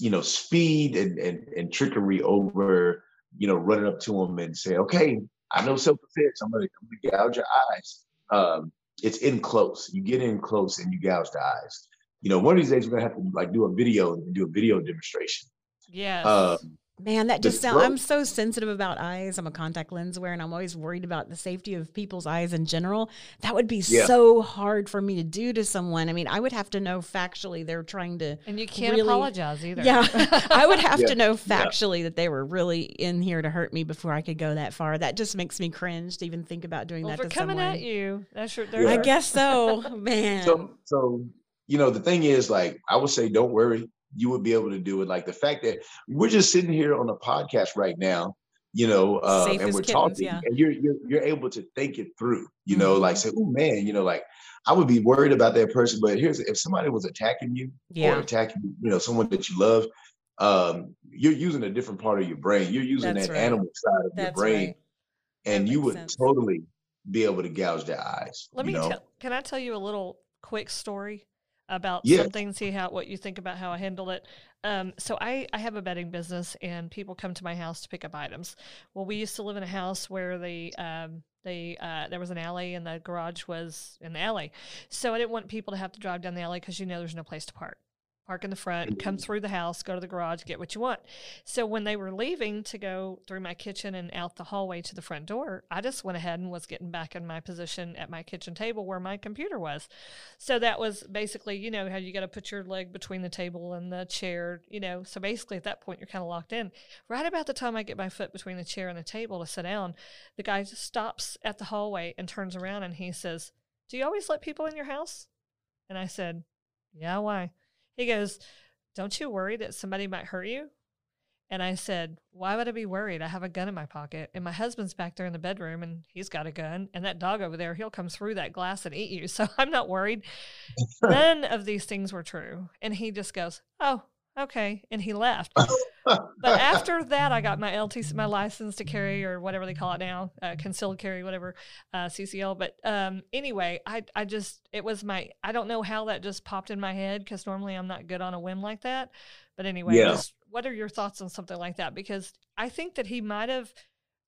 you know, speed and, and and trickery over, you know, running up to them and say, okay, I know self defense. I'm going to gouge your eyes. um, it's in close. You get in close and you gouge the eyes. You know, one of these days we're gonna have to like do a video and do a video demonstration. Yes. Um, Man, that just sounds. I'm so sensitive about eyes. I'm a contact lens wearer, and I'm always worried about the safety of people's eyes in general. That would be Yeah. so hard for me to do to someone. I mean, I would have to know factually they're trying to. and you can't really- apologize either. Yeah, I would have Yeah. to know factually that they were really in here to hurt me before I could go that far. That just makes me cringe to even think about doing well, that for to coming someone. at you, that's your. Yeah. I guess so, man. so so you know the thing is like I would say don't worry you would be able to do it like the fact that we're just sitting here on a podcast right now you know uh, and we're kittens, talking yeah. and you're, you're you're able to think it through you know Mhm. like say oh man you know like I would be worried about that person but here's if somebody was attacking you Yeah. or attacking you know someone that you love um you're using a different part of your brain you're using That's that right. animal side of That's your brain right. and you would sense. totally be able to gouge their eyes Let you me know? tell. Can I tell you a little quick story about Yes. something? See how what you think about how I handle it. Um, so I I have a bedding business, and people come to my house to pick up items. Well, we used to live in a house where the um, the uh, there was an alley, and the garage was in the alley. So I didn't want people to have to drive down the alley because you know there's no place to park. Park in the front, come mm-hmm. through the house, go to the garage, get what you want. So when they were leaving to go through my kitchen and out the hallway to the front door, I just went ahead and was getting back in my position at my kitchen table where my computer was. So that was basically, you know, how you got to put your leg between the table and the chair, you know. So basically at that point you're kind of locked in. Right about the time I get my foot between the chair and the table to sit down, the guy just stops at the hallway and turns around and he says, "Do you always let people in your house?" And I said, "Yeah, why?" He goes, Don't you worry that somebody might hurt you? And I said, Why would I be worried? I have a gun in my pocket, and my husband's back there in the bedroom, and he's got a gun, and that dog over there, he'll come through that glass and eat you. So I'm not worried. None of these things were true. And he just goes, Oh, okay. And he left. But after that, I got my LTC, my license to carry, or whatever they call it now, uh, concealed carry, whatever, uh, CCL. But um, anyway, I I just it was my I don't know how that just popped in my head because normally I'm not good on a whim like that. But anyway, Yeah. just what are your thoughts on something like that? Because I think that he might have.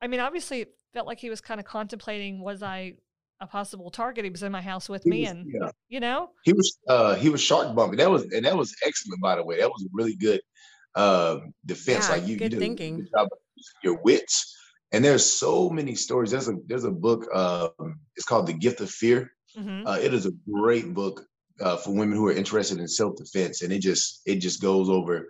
I mean, obviously, it felt like he was kind of contemplating was I a possible target? He was in my house with He me, was- and yeah. you know, He was uh he was shark bumping. That was and that was excellent by the way. That was really good um defense. Yeah, like you, good you thinking. good job using your wits. And there's so many stories. There's a there's a book um it's called The Gift of Fear. mhm. Uh, it is a great book uh, for women who are interested in self-defense and it just it just goes over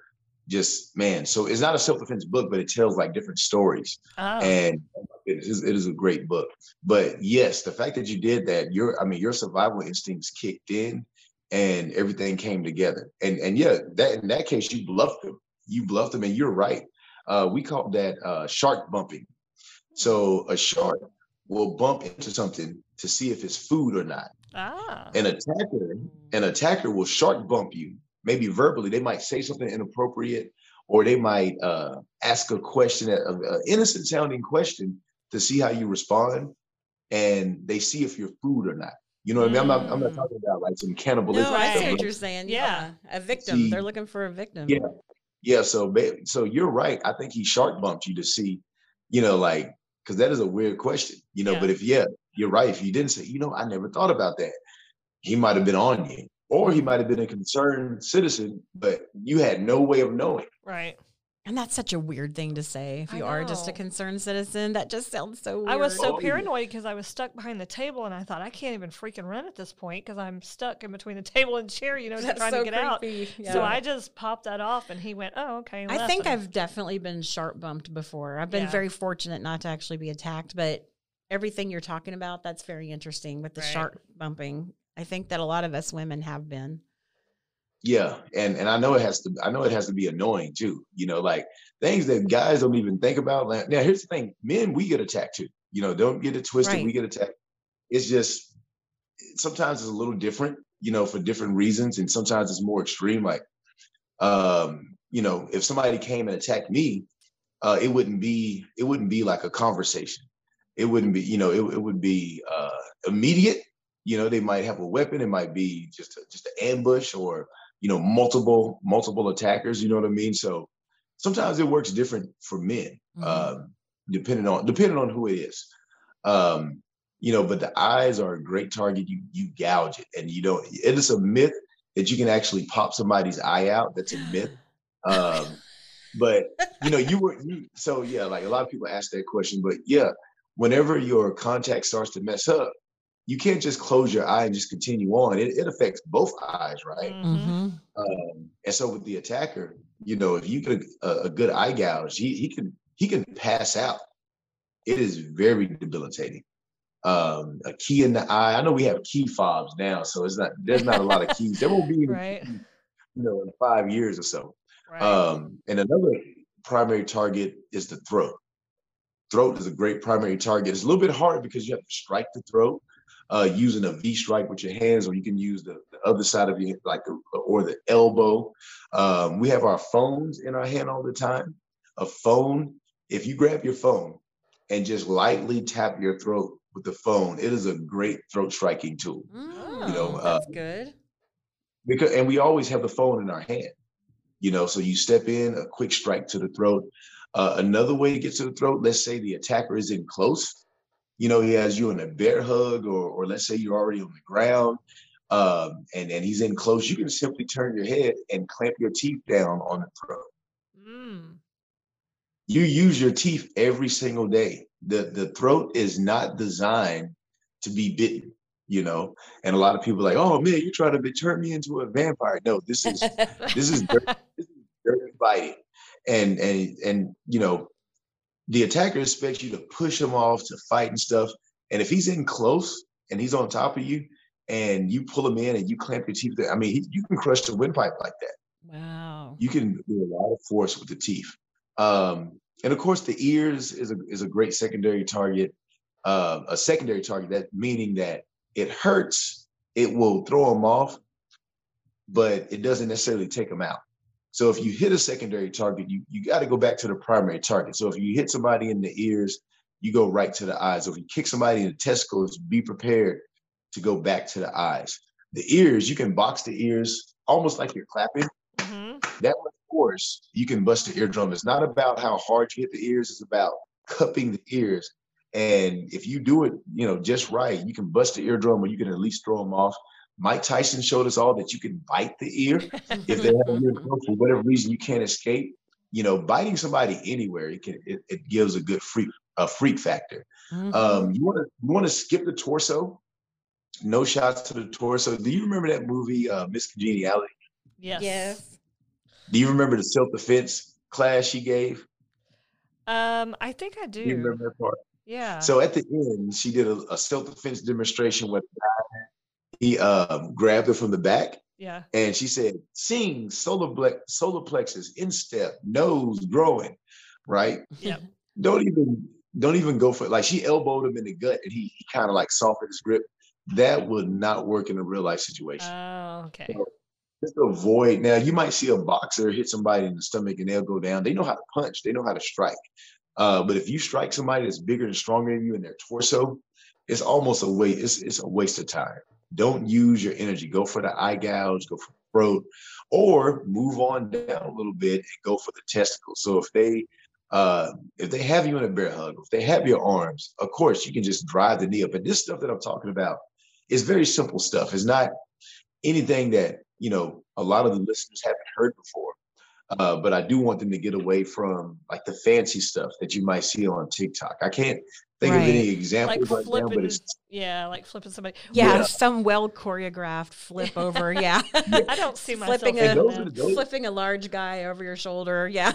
just man so it's not a self-defense book but it tells like different stories oh, and it is, it is a great book but yes the fact that you did that your i mean your survival instincts kicked in and everything came together and and yeah that in that case you bluffed them you bluffed them and you're right uh we call that uh shark bumping so a shark will bump into something to see if it's food or not ah, an attacker an attacker will shark bump you maybe verbally they might say something inappropriate or they might uh, ask a question an innocent sounding question to see how you respond and they see if you're food or not you know what i mean i'm not, I'm not Mm. talking about like some cannibalism No, I see what you're saying. Yeah. Yeah, a victim. See- They're looking for a victim. Yeah. Yeah so so you're right i think he shark bumped you to see you know like because that is a weird question you know Yeah. but if yeah you're right if you didn't say you know i never thought about that he might have been on you or he might have been a concerned citizen but you had no way of knowing right. And that's such a weird thing to say if I you are just a concerned citizen. That just sounds so weird. I was so Oh, paranoid because I was stuck behind the table, and I thought I can't even freaking run at this point because I'm stuck in between the table and chair. You know, That's trying so to get out. creepy. So I just popped that off, and he went, "Oh, okay." I think and- I've definitely been shark bumped before. I've been Yeah. very fortunate not to actually be attacked, but everything you're talking about, that's very interesting with the Right. shark bumping. I think that a lot of us women have been. Yeah and and i know it has to i know it has to be annoying too you know like things that guys don't even think about like now here's the thing men we get attacked too you know don't get it twisted Right. we get attacked it's just sometimes it's a little different you know for different reasons and sometimes it's more extreme like um you know if somebody came and attacked me uh it wouldn't be it wouldn't be like a conversation it wouldn't be you know it, it would be uh immediate you know they might have a weapon it might be just a, just an ambush or you know multiple multiple attackers you know what i mean so sometimes it works different for men Mhm. um depending on depending on who it is um you know, but the eyes are a great target. You you gouge it, and you don't. It is a myth that you can actually pop somebody's eye out. That's a myth. Um, but you know, you were you, so yeah. Like a lot of people ask that question, but yeah, whenever your contact starts to mess up, you can't just close your eye and just continue on. It, it affects both eyes, right? Mm-hmm. Um, and so with the attacker, you know, if you get a, a good eye gouge, he he can he can pass out. It is very debilitating. Um, a key in the eye. I know we have key fobs now, so it's not there's not a lot of keys. There won't be, Right. you know, in five years or so. Right. Um, and another primary target is the throat. Throat is a great primary target. It's a little bit hard because you have to strike the throat uh, using a V strike with your hands, or you can use the, the other side of your like or the elbow. Um, we have our phones in our hand all the time. A phone, if you grab your phone and just lightly tap your throat with the phone, it is a great throat striking tool. Mm, You know, uh, that's good. because and we always have the phone in our hand you know so you step in a quick strike to the throat uh, another way to get to the throat let's say the attacker is in close you know he has you in a bear hug or or let's say you're already on the ground um, and and he's in close you can simply turn your head and clamp your teeth down on the throat. Mm. you use your teeth every single day. The the throat is not designed to be bitten you know? And a lot of people are like oh man you're trying to turn me into a vampire. No this is this is dirty, this is dirty fighting and and and you know the attacker expects you to push him off to fight and stuff and if he's in close and he's on top of you and you pull him in and you clamp your teeth i mean he, you can crush the windpipe like that wow. you can do a lot of force with the teeth. Um, and of course, the ears is a is a great secondary target. Uh, a secondary target that meaning that it hurts, it will throw them off, but it doesn't necessarily take them out. So if you hit a secondary target, you you got to go back to the primary target. So if you hit somebody in the ears, you go right to the eyes. So if you kick somebody in the testicles, be prepared to go back to the eyes. The ears, you can box the ears almost like you're clapping Mhm. that much force, you can bust the eardrum. It's not about how hard you hit the ears, it's about cupping the ears. And if you do it, you know, just right, you can bust the eardrum or you can at least throw them off. Mike Tyson showed us all that you can bite the ear if they have you in close for whatever reason you can't escape. You know, biting somebody anywhere, it can it, it gives a good freak a freak factor. Mhm. Um, you want to you want to skip the torso. No shots to the torso. Do you remember that movie, uh, Miss Congeniality? Yes. yes. Do you remember the self defense class she gave? Um, I think I do. Do you remember that part? Yeah. So at the end, she did a, a self defense demonstration with he um, grabbed her from the back yeah. and she said, "Sing solar ple- solar plexus, instep, nose growing, right? Yep. Don't even don't even go for it. Like she elbowed him in the gut and he, he kind of like softened his grip. That would not work in a real life situation. Oh, okay. just avoid now you might see a boxer hit somebody in the stomach and they'll go down they know how to punch they know how to strike uh, but if you strike somebody that's bigger and stronger than you in their torso it's almost a waste it's, it's a waste of time don't use your energy. Go for the eye gouge go for the throat or move on down a little bit and go for the testicles. So if they uh, if they have you in a bear hug if they have your arms of course you can just drive the knee up. And this stuff that i'm talking about is very simple stuff. It's not anything that you know a lot of the listeners haven't heard before uh, but i do want them to get away from like the fancy stuff that you might see on tiktok i can't think of Right. any Like examples right now but it's Yeah, like flipping somebody. Yeah, Yeah. some well choreographed flip over. Yeah. I don't see myself Flipping doing a- that. those- Flipping a large guy over your shoulder. Yeah.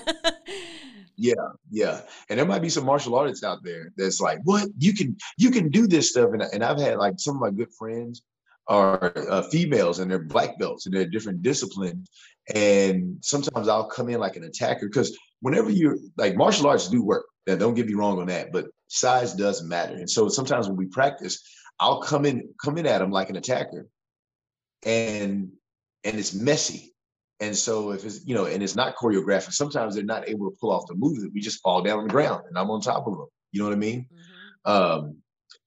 yeah. yeah and there might be some martial artists out there that's like what you can you can do this stuff and, and i've had like some of my good friends are uh, females and they're black belts and they're different disciplines. And sometimes i'll come in like an attacker because whenever you're like martial arts do work. Now don't get me wrong on that but size does matter. And so sometimes when we practice i'll come in come in at them like an attacker and and it's messy. And so if it's you know, and it's not choreographed, sometimes they're not able to pull off the move that we just fall down on the ground and I'm on top of them. You know what I mean? Um,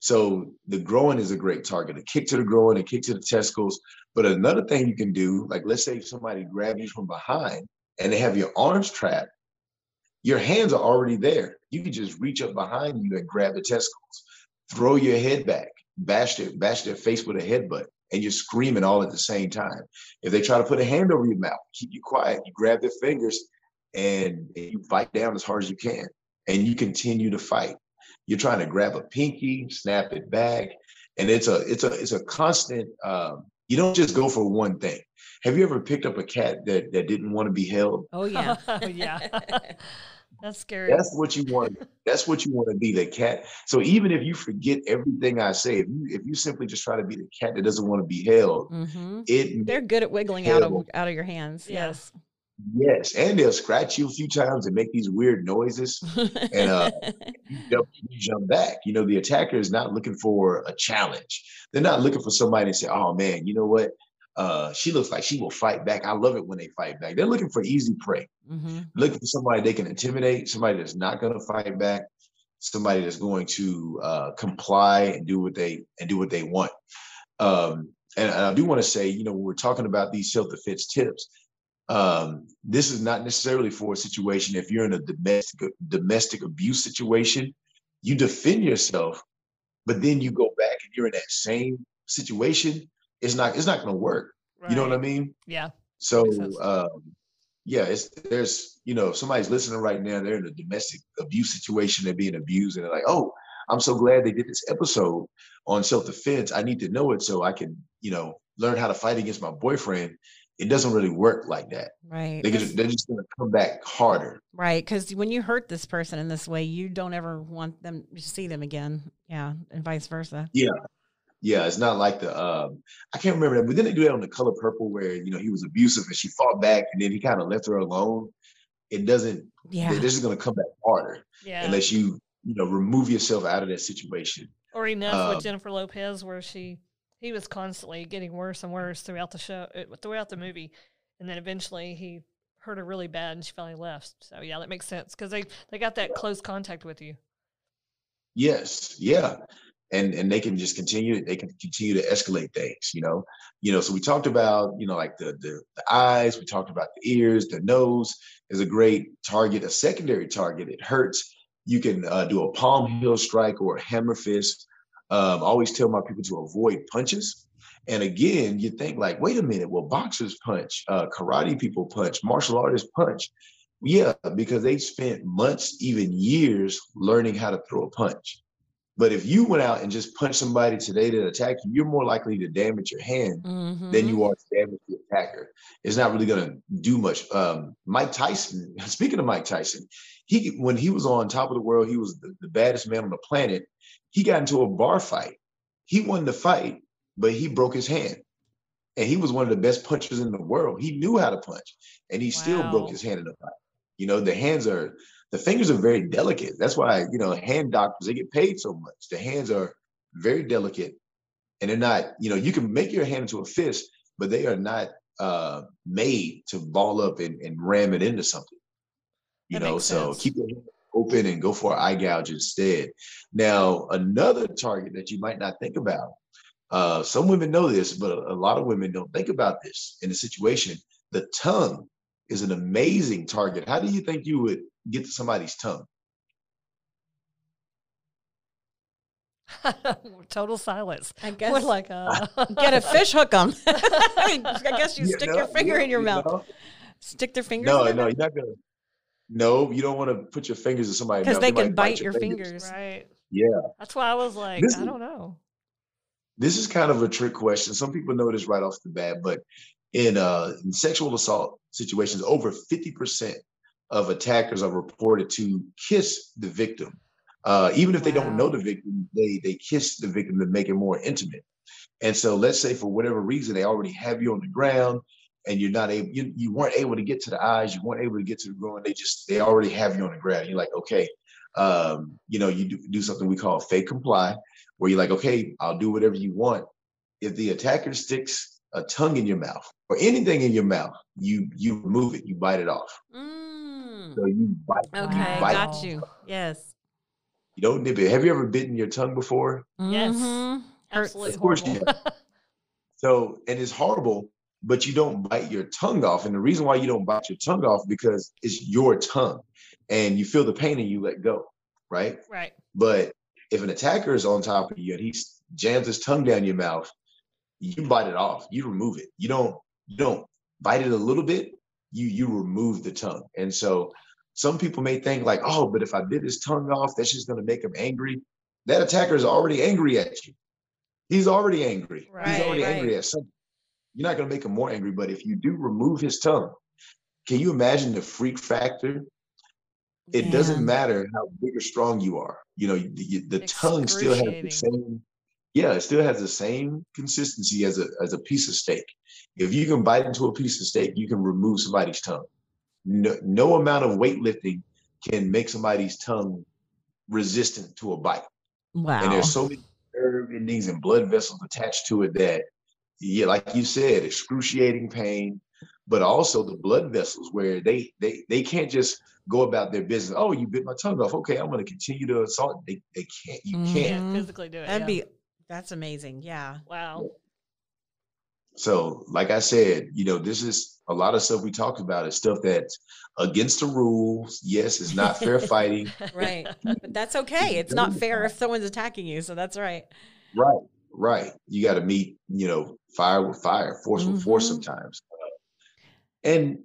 so the groin is a great target. A kick to the groin, a kick to the testicles. But another thing you can do, like let's say somebody grabs you from behind and they have your arms trapped, your hands are already there. You can just reach up behind you and grab the testicles. throw your head back, bash their bash their face with a headbutt, and you're screaming all at the same time. If they try to put a hand over your mouth, keep you quiet. You grab their fingers and you bite down as hard as you can, and you continue to fight. You're trying to grab a pinky, snap it back, and it's a it's a it's a constant. Um, you don't just go for one thing. Have you ever picked up a cat that that didn't want to be held? Oh yeah. yeah. That's scary. That's what you want. That's what you want to be, the cat. So even if you forget everything I say, if you if you simply just try to be the cat that doesn't want to be held, hmm it They're good at wiggling out of out of your hands. Yes. Yes, and they'll scratch you a few times and make these weird noises. And, uh, You jump, back. You know, the attacker is not looking for a challenge. They're not looking for somebody to say, "Oh man, you know what? Uh, she looks like she will fight back." I love it when they fight back. They're looking for easy prey. hmm looking for somebody they can intimidate, somebody that's not going to fight back, somebody that's going to uh, comply and do what they and do what they want. Um, and, I do want to say, you know, when we're talking about these self-defense tips, um, this is not necessarily for a situation. If you're in a domestic domestic abuse situation, you defend yourself, but then you go back and you're in that same situation. It's not it's not going to work. You know what I mean? Yeah. So um, yeah, it's there's you know somebody's listening right now, they're in a domestic abuse situation, they're being abused, and they're like, oh, I'm so glad they did this episode on self defense. I need to know it so I can you know learn how to fight against my boyfriend. It doesn't really work like that. Right. They 'Cause- just, they're just gonna come back harder. Right, because when you hurt this person in this way, you don't ever want them to see them again. Yeah, and vice versa. Yeah. Yeah, it's not like the um, I can't remember that, but then they do that on the color purple where you know he was abusive and she fought back and then he kind of left her alone. It doesn't. Yeah, They're just gonna come back harder Yeah. unless you you know remove yourself out of that situation. or enough um, with Jennifer Lopez, where she he was constantly getting worse and worse throughout the show, uh, throughout the movie, and then eventually he hurt her really bad and she finally left. So yeah, that makes sense because they they got that close contact with you. Yes, yeah. And and they can just continue, they can continue to escalate things, you know. You know, so we talked about, you know, like the the, the eyes, we talked about the ears, the nose is a great target, a secondary target. It hurts. You can uh, do a palm heel strike or a hammer fist. Um, I always tell my people to avoid punches. And again, you think like, wait a minute, well, boxers punch, uh, karate people punch, martial artists punch. Yeah, because they spent months, even years, learning how to throw a punch. But if you went out and just punched somebody today that attacked you, you're more likely to damage your hand Mhm. than you are to damage the attacker. It's not really going to do much. Um, Mike Tyson, speaking of Mike Tyson, he when he was on top of the world, he was the, the baddest man on the planet. He got into a bar fight. He won the fight, but he broke his hand. And he was one of the best punchers in the world. He knew how to punch, and he still broke his hand in the fight. You know, the hands are the fingers are very delicate. That's why, you know, hand doctors, they get paid so much. The hands are very delicate and they're not, you know, you can make your hand into a fist, but they are not uh made to ball up and, and ram it into something. You That know, so sense. keep your hand open and go for an eye gouge instead. Now, another target that you might not think about. Uh, some women know this, but a, a lot of women don't think about this in a situation. The tongue is an amazing target. How do you think you would get to somebody's tongue? Total silence. I We're guess like, uh, get a fish hook them. I guess you Yeah, stick no, your finger yeah, in your mouth. know? Stick their fingers. No, in no, their you're not gonna. No, you don't want to put your fingers in somebody's because mouth. they can bite your fingers. right. Yeah, That's why I was like, This I is- don't know. this is kind of a trick question. Some people know this right off the bat, but in uh in sexual assault situations, over 50% of attackers are reported to kiss the victim. Uh, even if they don't know the victim, they they kiss the victim to make it more intimate. And so let's say for whatever reason they already have you on the ground and you're not able you, you weren't able to get to the eyes, you weren't able to get to the groin, they just they already have you on the ground. You're like, okay, um, you know, you do, do something we call fake comply, where you're like, okay, I'll do whatever you want. If the attacker sticks a tongue in your mouth or anything in your mouth, you you remove it, you bite it off. Mm. So you bite, Okay, you bite, got you. Yes. you don't nip it. Have you ever bitten your tongue before? Yes. Mhm. Absolutely Of course horrible. you So, and it's horrible, but you don't bite your tongue off. And the reason why you don't bite your tongue off because it's your tongue and you feel the pain and you let go, right? right. But if an attacker is on top of you and he jams his tongue down your mouth, you bite it off. You remove it. You don't you don't bite it a little bit. You you remove the tongue. And so some people may think like, oh, but if I bit his tongue off, that's just going to make him angry. That attacker is already angry at you. He's already angry. Right, He's already right. angry at something. You're not going to make him more angry. But if you do remove his tongue, can you imagine the freak factor? It doesn't matter how big or strong you are. You know, the, the tongue still has the same. Yeah, it still has the same consistency as a as a piece of steak. If you can bite into a piece of steak, you can remove somebody's tongue. No, no amount of weightlifting can make somebody's tongue resistant to a bite. Wow. And there's so many nerve endings and blood vessels attached to it that, yeah, like you said, excruciating pain, but also the blood vessels where they they they can't just go about their business. Oh, you bit my tongue off. Okay, I'm going to continue to assault. They they can't. You Mhm. can't. Can't physically do it. That'd yeah. be that's amazing. Yeah. wow. So, like I said, you know, this is a lot of stuff we talked about is stuff that's against the rules. Yes, it's not fair fighting. Right. But that's okay. It's not fair if someone's attacking you. So that's right. Right, right. You got to meet, you know, fire with fire, force with force Mhm. sometimes. Uh, and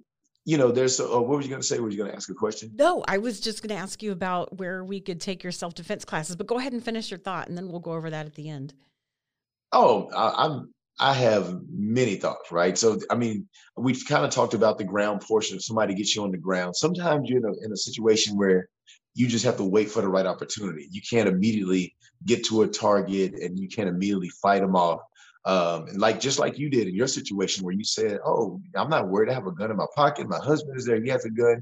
you know, there's. Uh, what were you going to say? Were you going to ask a question? No, I was just going to ask you about where we could take your self defense classes, but go ahead and finish your thought and then we'll go over that at the end. Oh, I, I'm. I have many thoughts, right? So, I mean, we've kind of talked about the ground portion. If somebody gets you on the ground, sometimes you're in a, in a situation where you just have to wait for the right opportunity. You can't immediately get to a target, and you can't immediately fight them off. Um, and like just like you did in your situation where you said, "Oh, I'm not worried. I have a gun in my pocket. My husband is there. He has a gun."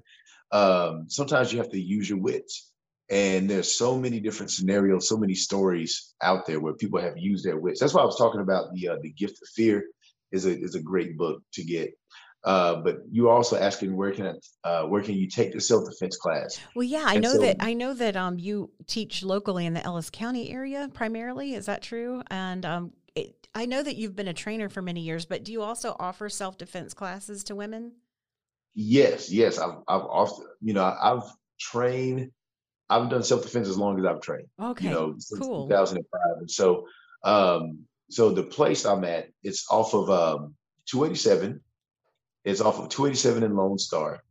Um, sometimes you have to use your wits. And there's so many different scenarios, so many stories out there where people have used their wits. That's why I was talking about the uh, the gift of fear is a is a great book to get. Uh, but you also asking where can I, uh, where can you take the self defense class? Well, yeah, I And know so- that I know that um you teach locally in the Ellis County area primarily. Is that true? And um it, I know that you've been a trainer for many years, but do you also offer self defense classes to women? Yes, yes. I've I've often you know I've trained. I've done self defense as long as I've trained. Okay, you know, since cool. 2005. And so, um, so the place I'm at, it's off of um, 287. It's off of 287 in Lone Star.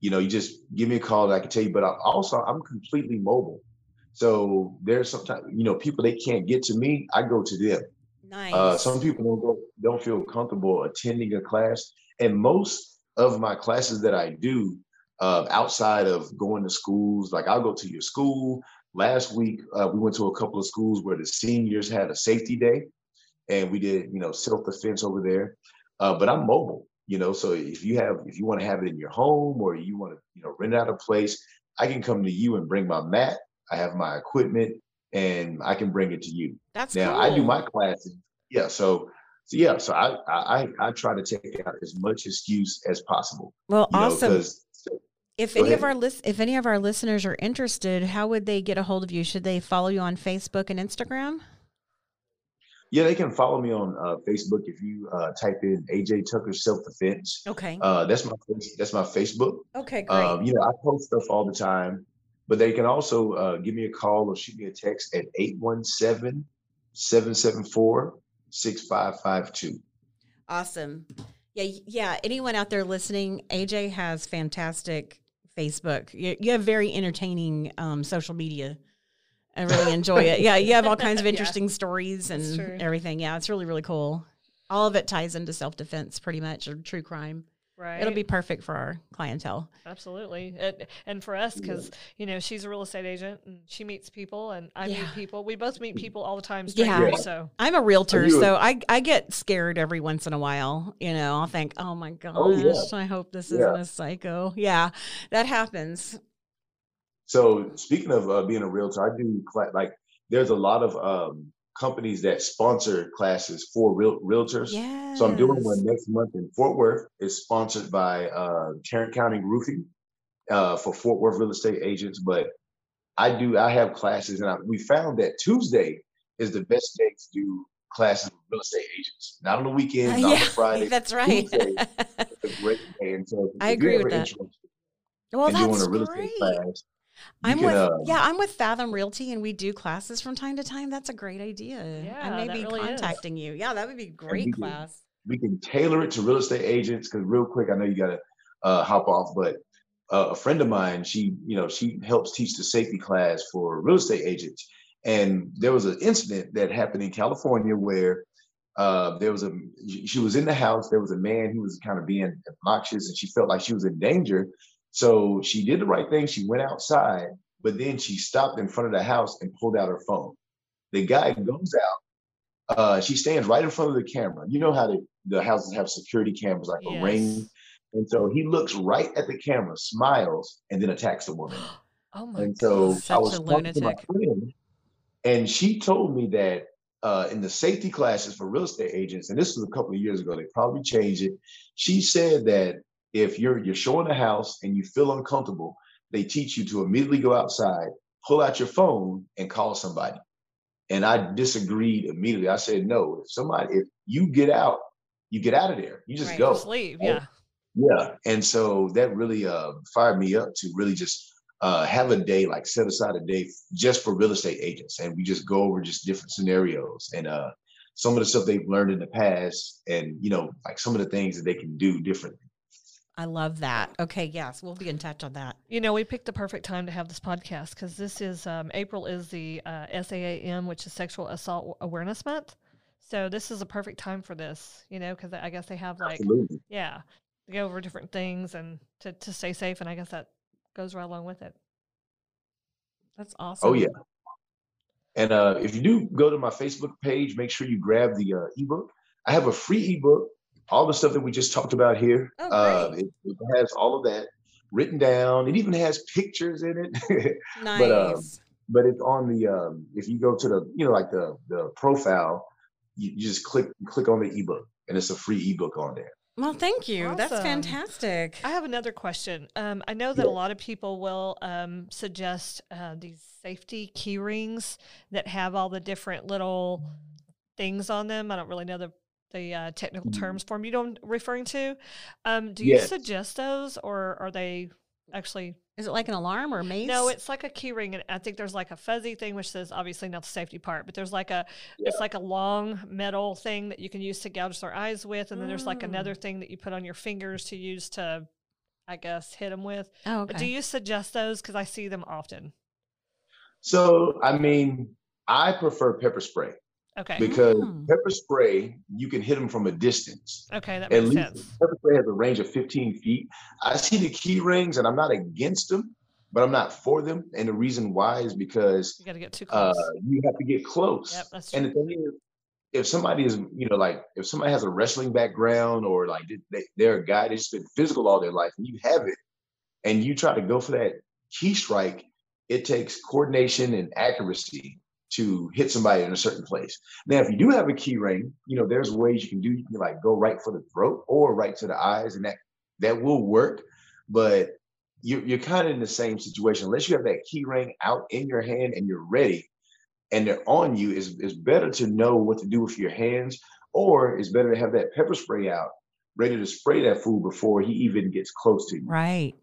You know, you just give me a call and I can tell you, but I also I'm completely mobile. So there's sometimes, you know, people they can't get to me, I go to them. Nice. Uh, some people don't go, don't feel comfortable attending a class, and most of my classes that I do uh, outside of going to schools, like I'll go to your school. Last week, uh, we went to a couple of schools where the seniors had a safety day, and we did, you know, self defense over there. Uh, but I'm mobile, you know, so if you have, if you want to have it in your home or you want to, you know, rent out a place, I can come to you and bring my mat. I have my equipment, and I can bring it to you. That's Now cool. I do my classes. Yeah. So, so yeah. So I, I I I try to take out as much excuse as possible. well, You know, If any of our lis- if any of our listeners are interested, how would they get a hold of you? Should they follow you on Facebook and Instagram? yeah, they can follow me on uh, Facebook if you uh, type in AJ Tucker Self Defense. Okay. Uh, that's my that's my Facebook. okay, great. Um, you know, I post stuff all the time, but they can also uh, give me a call or shoot me a text at 817 774 6552. Awesome. Yeah, yeah. Anyone out there listening, AJ has fantastic Facebook. You, you have very entertaining um, social media. I really enjoy it. Yeah, you have all kinds of Yeah. interesting stories and everything. Yeah, it's really really cool. All of it ties into self defense, pretty much, or true crime. Right. It'll be perfect for our clientele. Absolutely. And, and for us, because, you know, she's a real estate agent and she meets people and I Yeah. meet people. We both meet people all the time. Yeah. strangers, Yeah. So, I'm a realtor, so I I get scared every once in a while. You know, I'll think, oh my gosh, Oh, yeah. I hope this isn't a psycho. Yeah, that happens. So speaking of uh, being a realtor, I do cla- like there's a lot of um, companies that sponsor classes for real realtors. Yeah. So I'm doing one next month in Fort Worth. It's sponsored by uh, Tarrant County Roofing uh, for Fort Worth real estate agents. But I do I have classes, and I, we found that Tuesday is the best day to do classes with real estate agents. Not on the weekends, not on yeah, Friday. that's right. Tuesday a great day. And so I agree with that. well, that's a real estate great. class, I'm can, with uh, yeah, I'm with Fathom Realty, and we do classes from time to time. That's a great idea. Yeah, I may be really contacting is. you. Yeah, that would be great we class. Can, we can tailor it to real estate agents because real quick, I know you got to uh, hop off, but uh, a friend of mine, she you know she helps teach the safety class for real estate agents, and there was an incident that happened in California where uh, there was a she was in the house. There was a man who was kind of being obnoxious, and she felt like she was in danger. So she did the right thing. She went outside, but then she stopped in front of the house and pulled out her phone. The guy goes out. Uh, she stands right in front of the camera. You know how the, the houses have security cameras, like yes. a ring. And so he looks right at the camera, smiles, and then attacks the woman. oh my And so God. I was a lunatic. Friend, and she told me that uh, in the safety classes for real estate agents, and this was a couple of years ago, they probably changed it. She said that if you're you're showing a house and you feel uncomfortable, they teach you to immediately go outside, pull out your phone, and call somebody. And I disagreed immediately. I said, no, if somebody, if you get out, you get out of there. You just right, go. Just leave. Yeah. Yeah. And so that really uh, fired me up to really just uh, have a day, like set aside a day just for real estate agents. And we just go over just different scenarios and uh, some of the stuff they've learned in the past and, you know, like some of the things that they can do differently. I love that. Okay, yes, we'll be in touch on that. You know, we picked the perfect time to have this podcast because this is um, April is the uh, SAAM, which is Sexual Assault Awareness Month. So this is a perfect time for this, you know, because I guess they have like, Absolutely. yeah, to go over different things and to, to stay safe. And I guess that goes right along with it. That's awesome. Oh, yeah. And uh, if you do go to my Facebook page, make sure you grab the uh, ebook. I have a free ebook, all the stuff that we just talked about here. Oh, uh, it, it, has all of that written down. It even has pictures in it. nice. but, um, but it's on the um, if you go to the you know like the the profile, you, you just click click on the ebook, and it's a free ebook on there. Well, thank you. Awesome. That's fantastic. I have another question. Um, I know that yeah. a lot of people will um, suggest uh, these safety key rings that have all the different little things on them. I don't really know the the uh, technical mm-hmm. terms for them. You know referring to? Um, do you yes. suggest those, or are they actually is it like an alarm or mace? No, it's like a key ring, and I think there's like a fuzzy thing which says obviously not the safety part, but there's like a yeah. it's like a long metal thing that you can use to gouge their eyes with, and then there's like another mm. thing that you put on your fingers to use to, I guess, hit them with. Oh, okay. Do you suggest those? Because I see them often. So, I mean, I prefer pepper spray. Okay. Because mm. pepper spray, you can hit them from a distance. Okay, that makes sense. Pepper spray has a range of 15 feet. I see the key rings, and I'm not against them, but I'm not for them. And the reason why is because you got to get too uh, close. Uh, you have to get close. Yep, that's true. And the thing is, if somebody is, you know, like if somebody has a wrestling background or like they, they're a guy that's been physical all their life, and you have it, and you try to go for that key strike, it takes coordination and accuracy to hit somebody in a certain place. Now, if you do have a key ring, you know, there's ways you can do, you can like go right for the throat or right to the eyes, and that that will work. But you're, you're kind of in the same situation. Unless you have that key ring out in your hand and you're ready and they're on you, is it's better to know what to do with your hands, or it's better to have that pepper spray out, ready to spray that food before he even gets close to you. Right.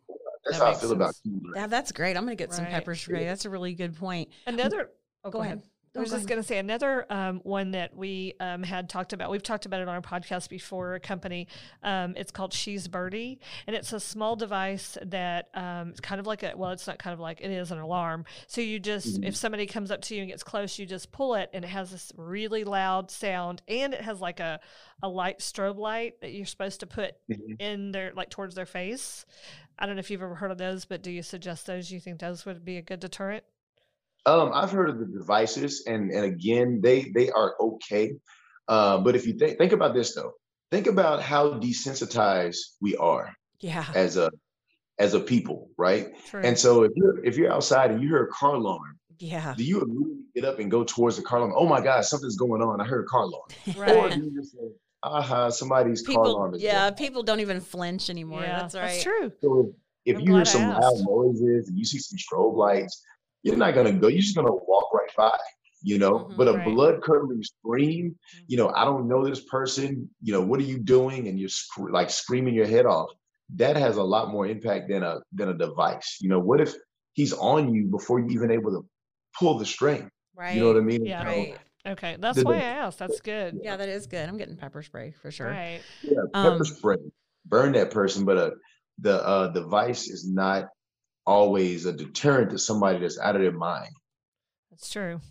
That's that how I feel sense. about key Yeah, that's great. I'm going to get right. some pepper spray. That's a really good point. Another Oh, go, go ahead. ahead. I was just going to say another um, one that we um, had talked about. We've talked about it on our podcast before. A company, um, it's called She's Birdie, and it's a small device that um, it's kind of like a well, it's not kind of like it is an alarm. So you just mm-hmm. if somebody comes up to you and gets close, you just pull it, and it has this really loud sound, and it has like a a light strobe light that you're supposed to put mm-hmm. in their like towards their face. I don't know if you've ever heard of those, but do you suggest those? You think those would be a good deterrent? Um, I've heard of the devices, and and again, they they are okay. Uh, but if you think think about this though, think about how desensitized we are. Yeah. As a as a people, right? True. And so if you're if you're outside and you hear a car alarm, yeah, do you immediately get up and go towards the car alarm? Oh my God, something's going on! I heard a car alarm. right. Or do you just say, aha, somebody's people, car alarm is Yeah, going. people don't even flinch anymore. Yeah, that's right. That's true. So if I'm you hear some loud noises and you see some strobe lights, you're not gonna go. You're just gonna walk right by, you know. Mm-hmm, but a right. blood curdling scream, mm-hmm. you know, I don't know this person. You know, what are you doing? And you're sc- like screaming your head off. That has a lot more impact than a than a device. You know, what if he's on you before you even able to pull the string. Right. You know what I mean? Yeah. So, Right. Okay, that's why I asked. That's good. Yeah, that is good. I'm getting pepper spray for sure. Right. yeah, pepper Um, spray, burn that person, but uh, the uh, the vice is not always a deterrent to somebody that's out of their mind. That's true.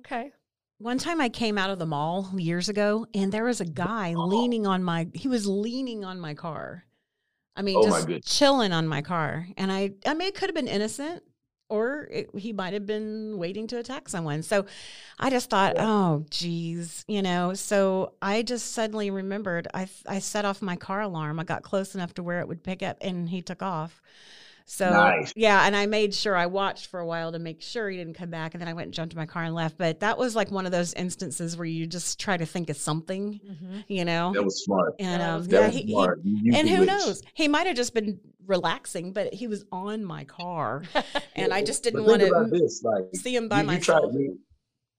Okay. One time I came out of the mall years ago and there was a guy leaning on my he was leaning on my car. I mean Oh just chilling on my car. And I I mean it could have been innocent or it, he might have been waiting to attack someone. So I just thought, Yeah. oh geez, you know. So I just suddenly remembered I I set off my car alarm. I got close enough to where it would pick up and he took off. So Nice. yeah, and I made sure I watched for a while to make sure he didn't come back, and then I went and jumped in my car and left. But that was like one of those instances where you just try to think of something, Mm-hmm. you know. That was smart. and that um, was That yeah, was he, he- smart. You and who witch. knows? He might have just been relaxing, but he was on my car, and I just didn't want to this, like see him by you, you try, myself. you,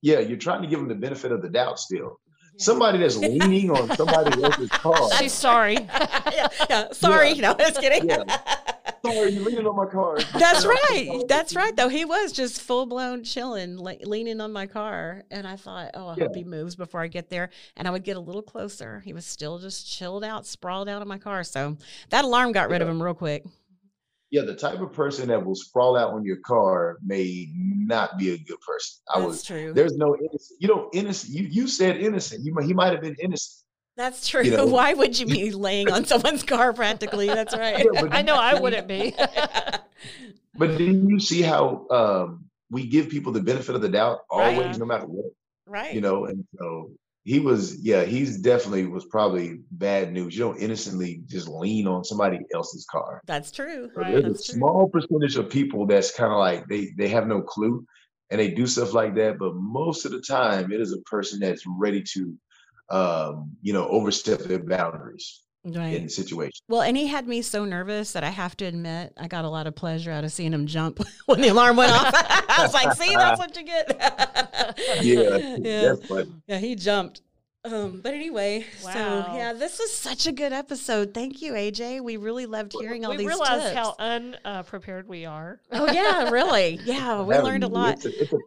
yeah, you're trying to give him the benefit of the doubt still. Somebody that's leaning on somebody else's car. She's sorry. yeah, yeah. Sorry, Yeah. no, just kidding. Yeah. Sorry, you're leaning on my car. That's right. That's right. Though he was just full blown chilling, like leaning on my car, and I thought, oh, I Yeah. hope he moves before I get there. And I would get a little closer. He was still just chilled out, sprawled out in my car. So that alarm got rid of him real quick. Yeah, the type of person that will sprawl out on your car may not be a good person. I That's was true. there's no innocent. You don't innocent. You you said innocent. You might he might have been innocent. That's true. you know. Why would you be laying on someone's car? Practically, that's right. Yeah, but I know I wouldn't be. But then you see how um, we give people the benefit of the doubt always, Right. no matter what. right. You know, and so he was, yeah, he's definitely was probably bad news. You don't innocently just lean on somebody else's car. that's true. Right. There's a true. small percentage of people that's kind of like they they have no clue and they do stuff like that. But most of the time, it is a person that's ready to, um, you know, overstep their boundaries Right. in the situation. Well, and he had me so nervous that I have to admit I got a lot of pleasure out of seeing him jump when the alarm went off. I was like, "See, that's what you get." Yeah, yeah, that's yeah. He jumped. Um, but anyway, so yeah, this was such a good episode. Thank you, AJ. We really loved hearing all we these realize tips. how unprepared we are. oh yeah, really? Yeah, we learned a lot. It's a, it's a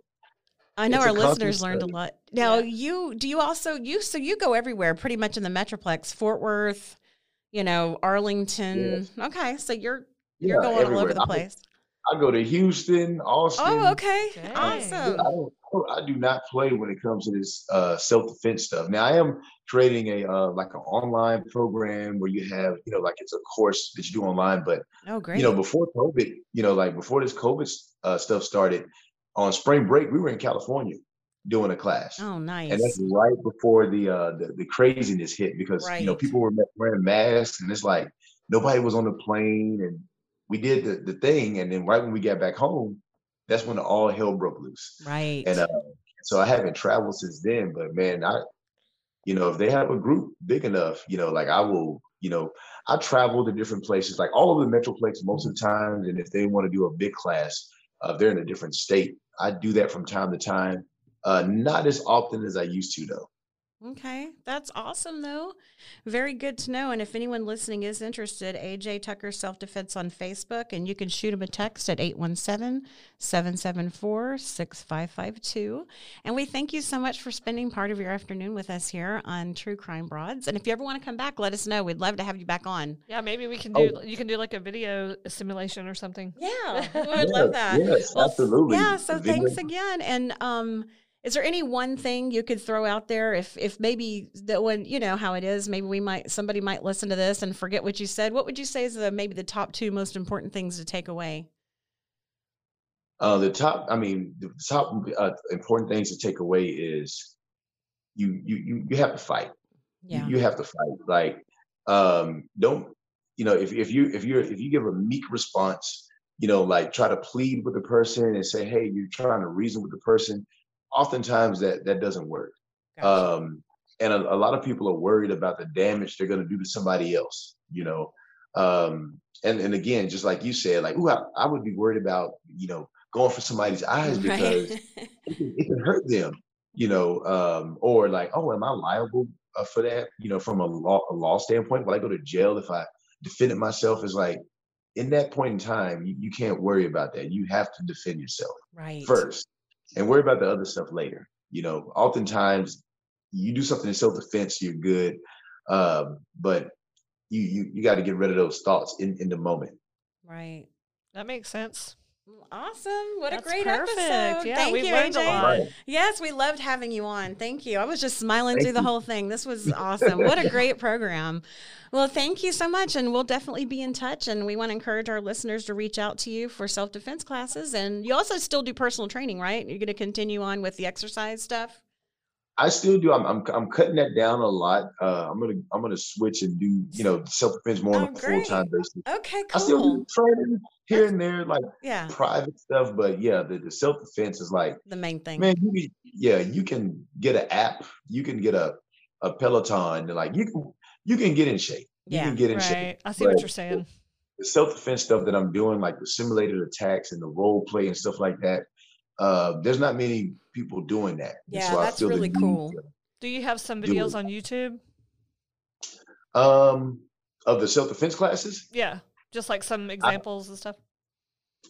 I know it's our constant listeners learned a lot. Now, Yeah. you do you also you so you go everywhere pretty much in the metroplex, Fort Worth, you know, Arlington. Okay, so you're you're yeah, going all over the place. I go to Houston, Austin. Oh, okay. Dang. Yeah, Awesome. I, don't, I do not play when it comes to this uh, self defense stuff. Now I am creating a uh, like an online program where you have you know like it's a course that you do online, but Oh, great. you know before COVID, you know like before this COVID uh, stuff started, on spring break we were in California doing a class, oh, nice. and that's right before the, uh, the the craziness hit because you know people were wearing masks and it's like nobody was on the plane and we did the, the thing and then right when we got back home, that's when all hell broke loose. right. And uh, so I haven't traveled since then. But man, I, you know, if they have a group big enough, you know, like I will, you know, I travel to different places, like all over the Metroplex most of the time. And if they want to do a big class, uh, they're in a different state, I do that from time to time. Uh, not as often as I used to, though. Okay, that's awesome though. Very good to know. And if anyone listening is interested, AJ Tucker Self Defense on Facebook, and you can shoot him a text at 817 774 6552. And we thank you so much for spending part of your afternoon with us here on True Crime Broads. And if you ever want to come back, let us know. We'd love to have you back on. Yeah, maybe we can Oh. do. You can do like a video simulation or something. Yeah, we would love that. Yes, Well, absolutely. Yeah, so Video- thanks again. And um is there any one thing you could throw out there if if maybe that when you know how it is, maybe we might somebody might listen to this and forget what you said. What would you say is the maybe the top two most important things to take away? Uh, the top, I mean, the top uh, important things to take away is you you you you have to fight. Yeah. You, have to fight. Like, um, don't you know if if you if you're if you give a meek response, you know, like try to plead with the person and say, hey, you're trying to reason with the person. Oftentimes that that doesn't work. Gotcha. Um, and a, a lot of people are worried about the damage they're going to do to somebody else. You know, um, and and again, just like you said, like, ooh, I, I would be worried about you know going for somebody's eyes because right. it can, it can hurt them, you know, um, or like, oh, am I liable uh, for that? You know, from a law, a law standpoint, will I go to jail if I defended myself? Is like, in that point in time, you, you can't worry about that. You have to defend yourself Right. first and worry about the other stuff later. You know, oftentimes you do something in self-defense, you're good. Um, but you you you got to get rid of those thoughts in, in the moment. Right. That makes sense. Awesome. What That's a great perfect. episode. Yeah, Thank we've you, learned a AJ. lot. Yes, we loved having you on. Thank you. I was just smiling Thank through the you. whole thing. This was awesome. what a great program. Well, thank you so much. And we'll definitely be in touch. And we want to encourage our listeners to reach out to you for self defense classes. And you also still do personal training, right? You're going to continue on with the exercise stuff? I still do. I'm I'm, I'm cutting that down a lot. Uh, I'm gonna I'm gonna switch and do you know self-defense more Oh, on a full time basis. Okay, cool. I still do training here and there, like Yeah, private stuff, but yeah, the, the self-defense is like the main thing. man, you can, yeah, you can get an app, you can get a a Peloton, like you can you can get in shape. You Yeah, can get in Right. shape. I see what you're saying. The self-defense stuff that I'm doing, like the simulated attacks and the role play and stuff like that. Uh, there's not many people doing that. Yeah, I that's feel really cool. Do you have some Do videos on YouTube? Um, of the self-defense classes, Yeah. Just like some examples and stuff.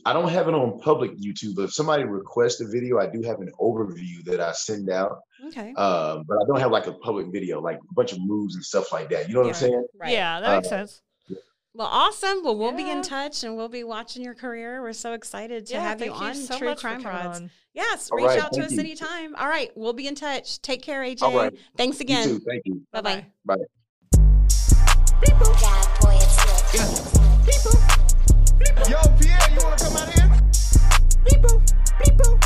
I don't have it on public YouTube, but if somebody requests a video, I do have an overview that I send out. Okay. Um, but I don't have like a public video, like a bunch of moves and stuff like that. You know what Yeah. I'm saying? Right. Yeah, that makes Uh, sense. Well, awesome. Well, we'll be in touch and we'll be watching your career. We're so excited to yeah, have you thank on so True much Crime for Broads. Yes, All reach right, out to us you. anytime. All right, we'll be in touch. Take care, AJ. All right. Thanks again. too. Thank you. Bye bye. Bye-bye. Bad boy, it's Yo, Pierre, you wanna come out here? Hey.